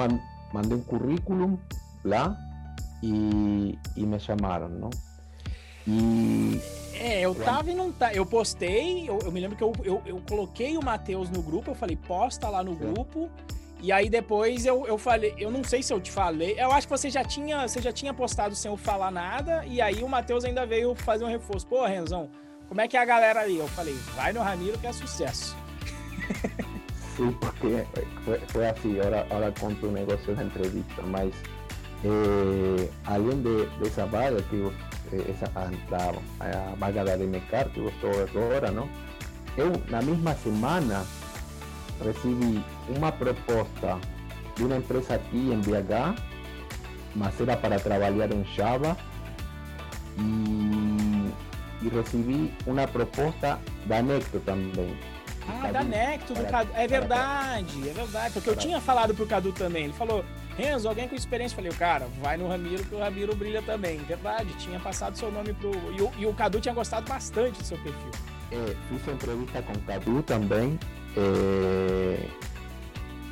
mandei um currículo lá e, e me chamaram, não? E. É, eu tava e não tá. Eu postei, eu, eu me lembro que eu, eu, eu coloquei o Matheus no grupo, eu falei, posta lá no grupo. E aí depois eu, eu falei, eu não sei se eu te falei, eu acho que você já tinha, você já tinha postado sem eu falar nada, e aí o Matheus ainda veio fazer um reforço. Pô, Renzão, como é que é a galera ali? Eu falei, vai no Ramiro que é sucesso. Sim, porque foi, foi assim, agora, agora conto um negócio da entrevista, mas eh, além de, dessa vaga que eh, essa, a, da, a DMCAR que eu estou agora, não? Eu, na mesma semana, recebi uma proposta de uma empresa aqui em BH, mas era para trabalhar em Java, e, e recebi uma proposta da Necto também. Ah, da Necto, do Cadu. É verdade, é verdade. Porque eu tinha falado pro Cadu também. Ele falou, Renzo, alguém com experiência. Eu falei, cara, vai no Ramiro que o Ramiro brilha também. Verdade, tinha passado seu nome pro. E o, e o Cadu tinha gostado bastante do seu perfil. É, fiz entrevista com o Cadu também. É,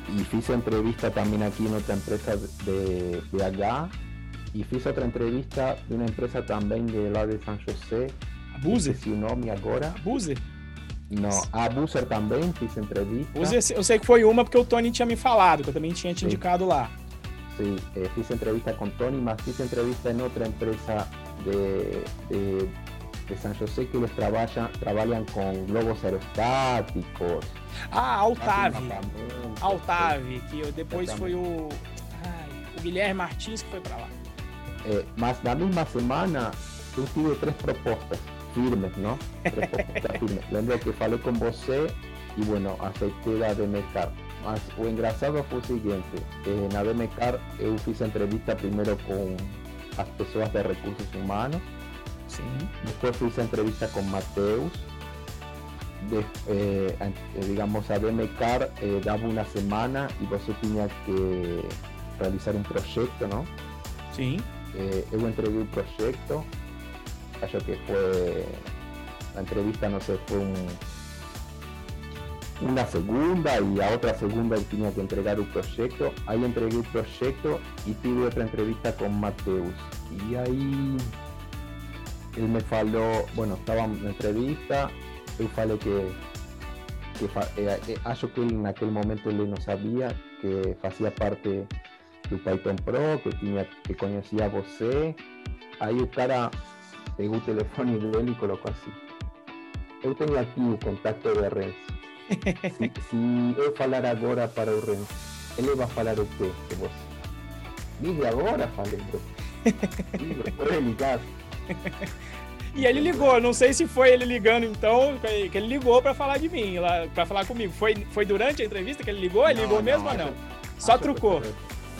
e fiz entrevista também aqui em outra empresa de BH. E fiz outra entrevista de uma empresa também de lá de São José. A Buzer? o nome agora. A Buzer? Não, a Buzer também fiz entrevista. Eu sei que foi uma porque o Tony tinha me falado, que eu também tinha te Sim. indicado lá. Sim, eh, fiz entrevista com Tony, mas fiz entrevista em outra empresa de, de, de São José que eles trabalham, trabalham com globos aerostáticos. Ah, Altave. Altave, que depois foi o, ai, o Guilherme Martins que foi para lá. É, mas na mesma semana eu tive três propostas firmes, propostas firmes. Lembro que falei com você e, bueno, aceitei a Demecar. Mas o engraçado foi o seguinte: eh, na Demecar eu fiz entrevista primeiro com as pessoas de recursos humanos. Sim. Depois fiz entrevista com Mateus. De, eh, digamos, a Demecar eh, dava uma semana e você tinha que realizar um projeto, não? Sim eh, eu entreguei o projeto, acho que foi a entrevista, não sei, foi um, uma segunda e a outra segunda eu tinha que entregar o projeto. Aí entreguei o projeto e tive outra entrevista com Mateus. E aí ele me falou, bueno, estava na entrevista, eu falei que, que eh, eh, acho que ele naquele momento ele não sabia que fazia parte do Python Pro, que tinha que conhecia você. Aí o cara pegou o telefone dele e colocou assim. Eu tenho aqui o contato do Renzo. Se, se eu falar agora para o Renzo, ele vai falar o quê de você? Ligue agora, falei, bro. Pode ligar. E ele ligou, não sei se foi ele ligando então, que ele ligou para falar de mim, para falar comigo. Foi, foi durante a entrevista que ele ligou? Ele ligou mesmo ou não? Só trucou.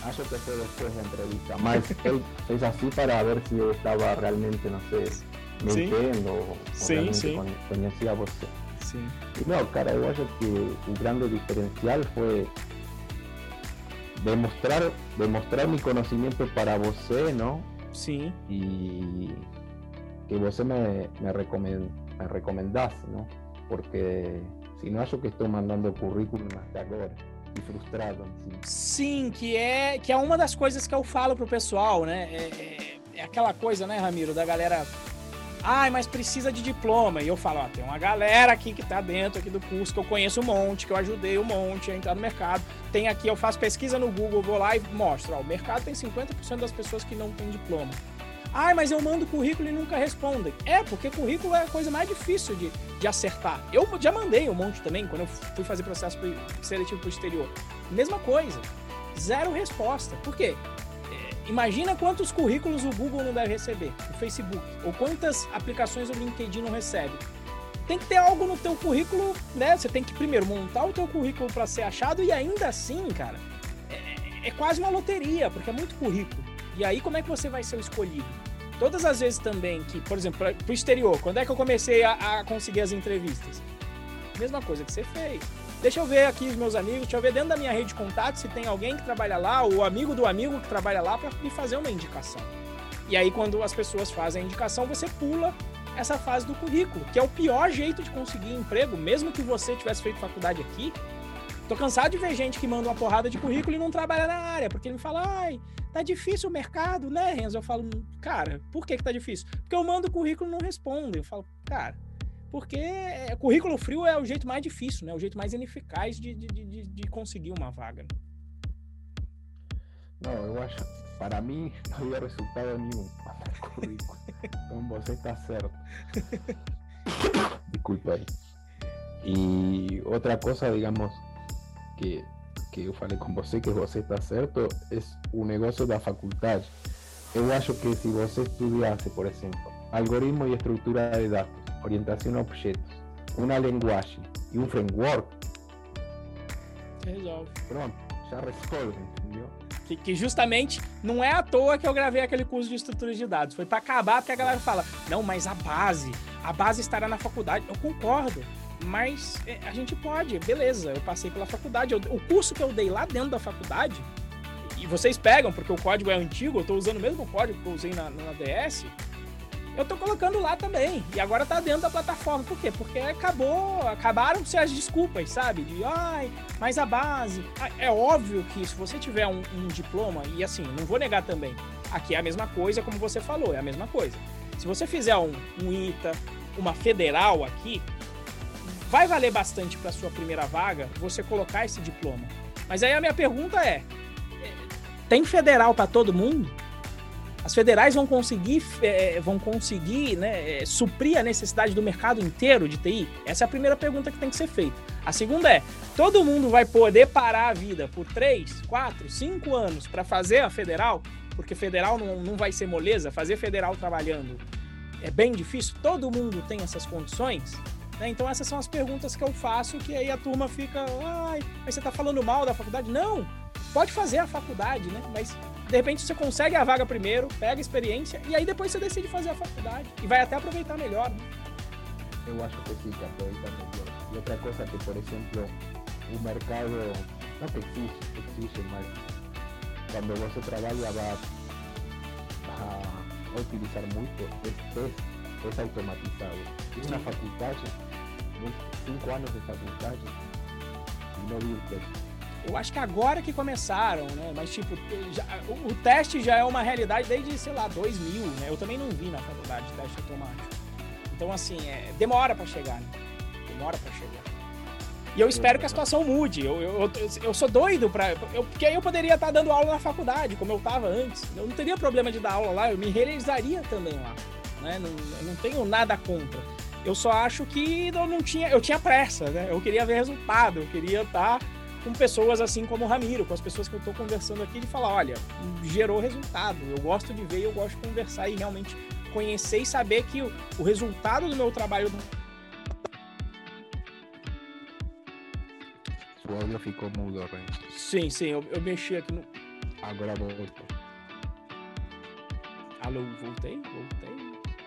Acho que foi depois da entrevista, mas ele fez assim para ver se eu estava realmente, não sei, mentindo ou, sim, sim. conhecia você. Sim. E não, cara, eu acho que o grande diferencial foi demonstrar, demonstrar meu conhecimento para você, não? Sim. E que você me, me, recomend, me recomendasse, não? Porque se não acho que estou mandando currículo até agora frustrado. Assim. Sim, que é, que é uma das coisas que eu falo pro pessoal, né? É, é, é aquela coisa, né, Ramiro, da galera. Ai, mas precisa de diploma. E eu falo, ó, tem uma galera aqui que tá dentro aqui do curso, que eu conheço um monte, que eu ajudei um monte a entrar no mercado. Tem aqui, eu faço pesquisa no Google, vou lá e mostro, ó, o mercado tem 50% das pessoas que não tem diploma. Ai, mas eu mando currículo e nunca respondem. É, porque currículo é a coisa mais difícil de, de acertar. Eu já mandei um monte também, quando eu fui fazer processo seletivo para o exterior. Mesma coisa. Zero resposta. Por quê? É, imagina quantos currículos o Google não deve receber, o Facebook, ou quantas aplicações o LinkedIn não recebe. Tem que ter algo no teu currículo, né? Você tem que primeiro montar o teu currículo para ser achado e ainda assim, cara, é, é quase uma loteria, porque é muito currículo. E aí, como é que você vai ser o escolhido? Todas as vezes também que, por exemplo, para o exterior, quando é que eu comecei a, a, conseguir as entrevistas? Mesma coisa que você fez. Deixa eu ver aqui os meus amigos, deixa eu ver dentro da minha rede de contatos se tem alguém que trabalha lá, ou amigo do amigo que trabalha lá, para me fazer uma indicação. E aí, quando as pessoas fazem a indicação, você pula essa fase do currículo, que é o pior jeito de conseguir emprego, mesmo que você tivesse feito faculdade aqui. Tô cansado de ver gente que manda uma porrada de currículo e não trabalha na área, porque ele me fala, ai, tá difícil o mercado, né, Renzo? Eu falo, cara, por que que tá difícil? Porque eu mando o currículo e não respondem. Eu falo, cara, porque currículo frio é o jeito mais difícil, né? O jeito mais ineficaz de, de, de, de conseguir uma vaga. Não, eu acho, para mim, não havia resultado nenhum currículo. Então você está certo. Desculpa aí. E outra coisa, digamos, que que eu falei com você que você está certo é o negócio da faculdade. Eu acho que se você estudiasse, por exemplo, algoritmo e estrutura de dados, orientação a objetos, uma linguagem e um framework, resolve. Pronto, já resolve, entendeu? Que, que, justamente não é à toa que eu gravei aquele curso de estrutura de dados. Foi para acabar, porque a galera fala: não, mas a base, a base estará na faculdade. Eu concordo. Mas é, a gente pode, beleza, eu passei pela faculdade. Eu, o curso que eu dei lá dentro da faculdade, e vocês pegam, porque o código é antigo, eu estou usando o mesmo código que eu usei na, na DS, eu estou colocando lá também. E agora está dentro da plataforma. Por quê? Porque acabou, acabaram-se as desculpas, sabe? De, ai, mas a base. É óbvio que se você tiver um, um, diploma, e assim, não vou negar também, aqui é a mesma coisa, como você falou, é a mesma coisa. Se você fizer um, um ITA, uma federal aqui, vai valer bastante para sua primeira vaga você colocar esse diploma. Mas aí a minha pergunta é: tem federal para todo mundo? As federais vão conseguir, é, vão conseguir né, é, suprir a necessidade do mercado inteiro de TI? Essa é a primeira pergunta que tem que ser feita. A segunda é: todo mundo vai poder parar a vida por 3, 4, 5 anos para fazer a federal? Porque federal não, não vai ser moleza, fazer federal trabalhando é bem difícil. Todo mundo tem essas condições? Né? Então essas são as perguntas que eu faço, que aí a turma fica, ai, mas você está falando mal da faculdade? Não, pode fazer a faculdade, né? Mas de repente você consegue a vaga primeiro, pega a experiência e aí depois você decide fazer a faculdade e vai até aproveitar melhor. Né? Eu acho que sim, que aproveita melhor. E outra coisa que, por exemplo, o mercado, não que existe, existe, mas quando você trabalha vai, utilizar muito é teste automatizado. Fiz na faculdade, cinco anos de faculdade, e não vi o teste. Eu acho que agora que começaram, né? Mas, tipo, já, o, o, teste já é uma realidade desde, sei lá, 2000, né? Eu também não vi na faculdade teste automático. Então, assim, é, demora para chegar, né? Demora para chegar. E eu espero que a situação mude. Eu, eu, eu sou doido para. Porque aí eu poderia estar dando aula na faculdade, como eu estava antes. Eu não teria problema de dar aula lá, eu me realizaria também lá. Né? Não, eu não tenho nada contra. Eu só acho que eu não tinha. Eu tinha pressa, né? Eu queria ver resultado, eu queria estar com pessoas assim como o Ramiro, com as pessoas que eu estou conversando aqui, de falar, olha, gerou resultado. Eu gosto de ver, eu gosto de conversar e realmente conhecer e saber que o, o resultado do meu trabalho O áudio ficou mudo, Ren. Sim, sim, eu, eu mexi aqui no. Agora voltou. Alô, voltei? Voltei.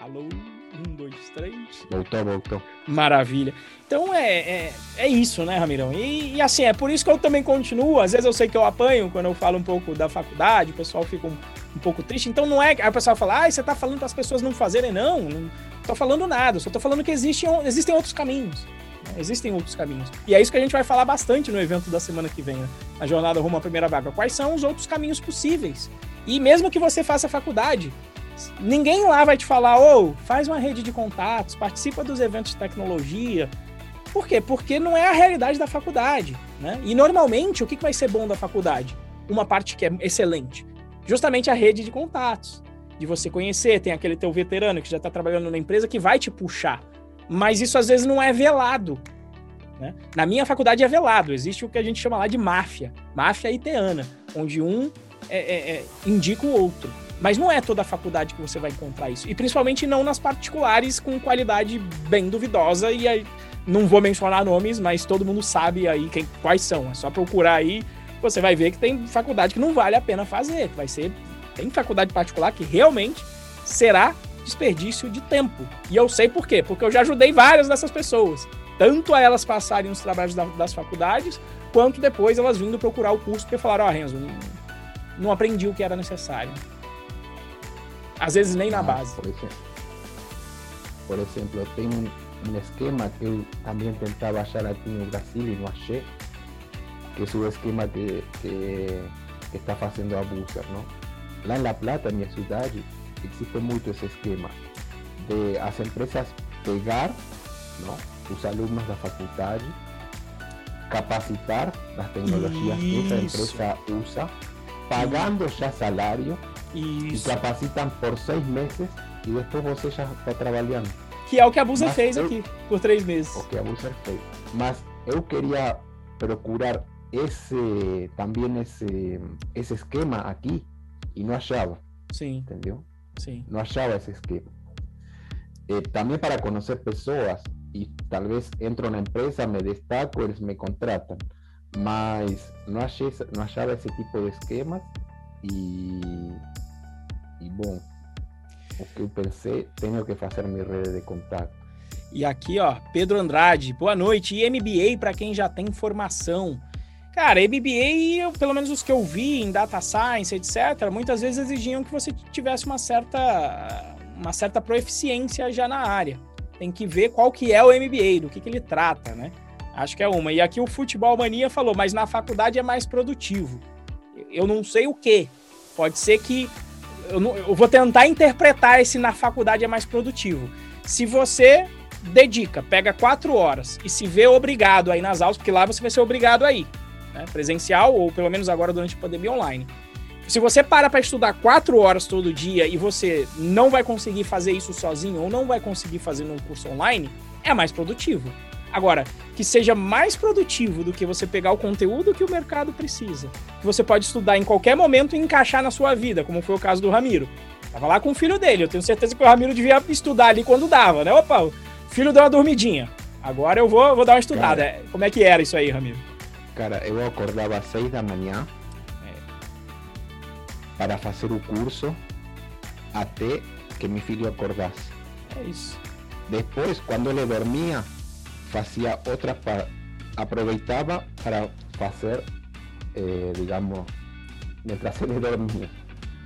Alô, um, dois, três. Voltou, voltou. Maravilha. Então é, é, é isso, né, Ramirão? E, e, assim, é por isso que eu também continuo. Às vezes eu sei que eu apanho quando eu falo um pouco da faculdade, o pessoal fica um, um pouco triste. Então não é. Aí o pessoal fala, ah, você tá falando para as pessoas não fazerem. Não, não tô falando nada. Só tô falando que existem, existem outros caminhos. Existem outros caminhos. E é isso que a gente vai falar bastante no evento da semana que vem, né? na jornada rumo à primeira vaga. Quais são os outros caminhos possíveis? E mesmo que você faça faculdade, ninguém lá vai te falar, ô, oh, faz uma rede de contatos, participa dos eventos de tecnologia. Por quê? Porque não é a realidade da faculdade, né? E normalmente, o que vai ser bom da faculdade? Uma parte que é excelente. Justamente a rede de contatos. De você conhecer, tem aquele teu veterano que já está trabalhando na empresa que vai te puxar mas isso às vezes não é velado. Né? Na minha faculdade é velado, existe o que a gente chama lá de máfia, máfia iteana, onde um é, é, é, indica o outro. Mas não é toda a faculdade que você vai encontrar isso. E principalmente não nas particulares com qualidade bem duvidosa. E aí, não vou mencionar nomes, mas todo mundo sabe aí quem, quais são. É só procurar aí, você vai ver que tem faculdade que não vale a pena fazer. Vai ser. Tem faculdade particular que realmente será desperdício de tempo. E eu sei por quê, porque eu já ajudei várias dessas pessoas, tanto a elas passarem os trabalhos da, das faculdades, quanto depois elas vindo procurar o curso porque falaram: Ó, oh, Renzo, não, não, aprendi o que era necessário. Às vezes nem na base. Por exemplo, por exemplo, eu tenho um, um esquema que eu também tentava achar aqui no Brasil e não achei, que é o esquema que, que, que está fazendo a Buser, não? Lá em La Plata, minha cidade, existe mucho ese esquema de las empresas pegar ¿no? sus alumnos de facultad, capacitar las tecnologías que esa empresa usa, pagando ya y capacitan por seis meses y después você ya está trabajando. Que é o que a Busa fez eu, aqui, por três meses. O que a Busa fez. Mas eu queria procurar esse, também esse, esse esquema aqui e não achava. Sim. Entendeu? Sí. No hallaba ese esquema. Eh, también para conocer personas y tal vez entro a una empresa, me destaco, ellos me contratan. Mas no, hallé, no hallaba ese tipo de esquemas y bom, o que eu pensei, tenho que fazer minha rede de contato. E aqui, ó, Pedro Andrade, boa noite. E MBA para quem já tem formação. Cara, MBA, pelo menos os que eu vi em data science, etc., muitas vezes exigiam que você tivesse uma certa, uma certa proeficiência já na área. Tem que ver qual que é o MBA, do que, que ele trata, né? Acho que é uma. E aqui o Futebol Mania falou, mas na faculdade é mais produtivo. Eu não sei o que. Pode ser que. Eu, não, eu vou tentar interpretar esse na faculdade é mais produtivo. Se você dedica, pega quatro horas e se vê obrigado aí nas aulas, porque lá você vai ser obrigado aí né, presencial ou pelo menos agora durante a pandemia online. Se você para para estudar quatro horas todo dia e você não vai conseguir fazer isso sozinho ou não vai conseguir fazer num curso online, é mais produtivo. Agora, que seja mais produtivo do que você pegar o conteúdo que o mercado precisa, que você pode estudar em qualquer momento e encaixar na sua vida, como foi o caso do Ramiro. Tava lá com o filho dele, eu tenho certeza que o Ramiro devia estudar ali quando dava, né? Opa, o filho deu uma dormidinha. Agora eu vou, vou dar uma estudada. Cara, Como é que era isso aí, Ramiro? Cara, eu acordava às seis da manhã para fazer o curso até que meu filho acordasse. É isso. Depois, quando ele dormia, fazia outra para aproveitava para fazer, eh, digamos, mientras ele dormia.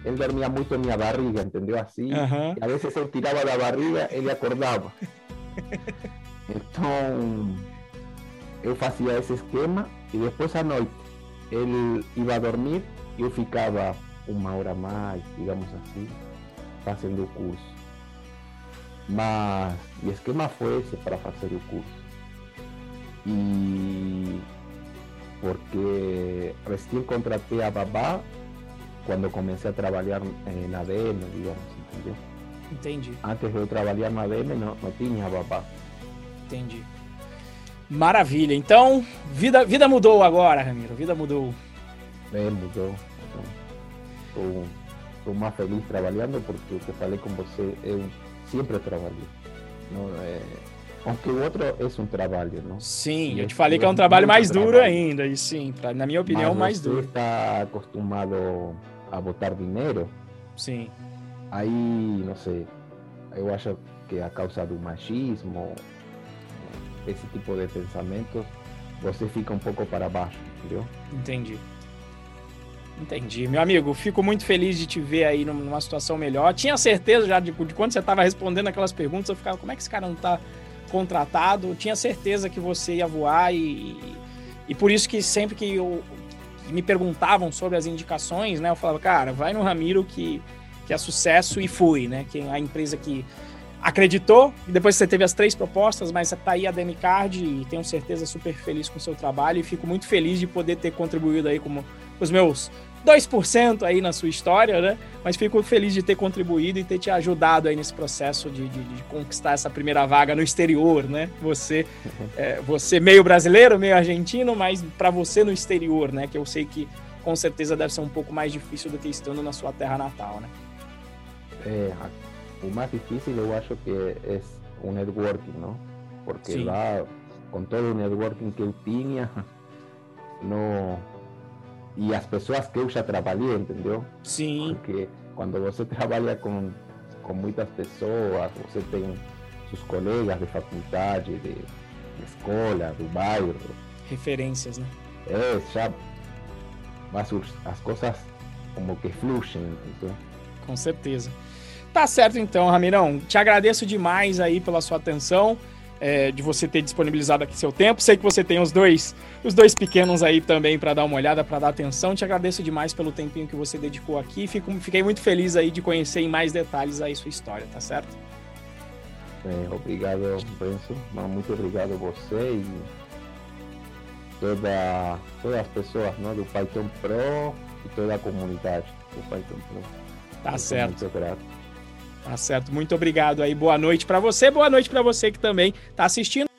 ele dormia muito em minha barriga, entendeu? Assim, Aham. e a vezes eu tirava da barriga, ele acordava. Então, eu fazia esse esquema e depois à noite ele ia dormir e eu ficava uma hora a mais, digamos assim, fazendo o curso. Mas o esquema foi esse para fazer o curso. E porque recém contratei a babá quando comecei a trabalhar eh, na ADM, digamos, entendeu? Entendi, Antes de eu trabalhar na ADM não, não tinha babá. entendi. Maravilha. Então, vida, vida mudou agora, Ramiro. Vida mudou. É, mudou. Então, estou mais feliz trabalhando porque que falei com você, eu sempre trabalhei. Não, é, aunque o outro é um trabalho, não? Sim, E eu te falei que é um trabalho mais duro trabalho. ainda. E sim, pra- na minha opinião, Mas mais você duro. está acostumado a botar dinheiro, Sim, aí, não sei, eu acho que a causa do machismo, esse tipo de pensamento, você fica um pouco para baixo, entendeu? entendi. Entendi. Meu amigo, fico muito feliz de te ver aí num- numa situação melhor. Tinha certeza já de, de quando você estava respondendo aquelas perguntas, eu ficava, como é que esse cara não tá contratado? Tinha certeza que você ia voar e, e por isso que sempre que, eu, que me perguntavam sobre as indicações, né, eu falava, cara, vai no Ramiro que, que é sucesso e fui, né? Que é a empresa que acreditou, e depois você teve as três propostas, mas tá aí a Demicard e tenho certeza super feliz com o seu trabalho e fico muito feliz de poder ter contribuído aí como os meus 2% aí na sua história, né? Mas fico feliz de ter contribuído e ter te ajudado aí nesse processo de, de- de conquistar essa primeira vaga no exterior, né? Você, é, você meio brasileiro, meio argentino, mas para você no exterior, né? Que eu sei que com certeza deve ser um pouco mais difícil do que estando na sua terra natal, né? É, o mais difícil eu acho que é o networking, não? Porque Sim. lá, com todo o networking que eu tinha, não... e as pessoas que eu já trabalhei, entendeu? Sim, Porque quando você trabalha com, com muitas pessoas, você tem seus colegas de faculdade, de, de escola, do bairro, referências, né? é, já mas as coisas como que fluem, entendeu? Com certeza. Tá certo então, Ramirão. Te agradeço demais aí pela sua atenção, é, de você ter disponibilizado aqui seu tempo. Sei que você tem os dois, os dois pequenos aí também para dar uma olhada, para dar atenção. Te agradeço demais pelo tempinho que você dedicou aqui. Fico, fiquei muito feliz aí de conhecer em mais detalhes aí sua história, tá certo? É, obrigado. Mas Muito obrigado a você e toda, todas as pessoas não, do Python Pro e toda a comunidade do Python Pro. Tá Eu certo. Muito grato. Tá certo. Muito obrigado aí. Boa noite para você. Boa noite para você que também tá assistindo.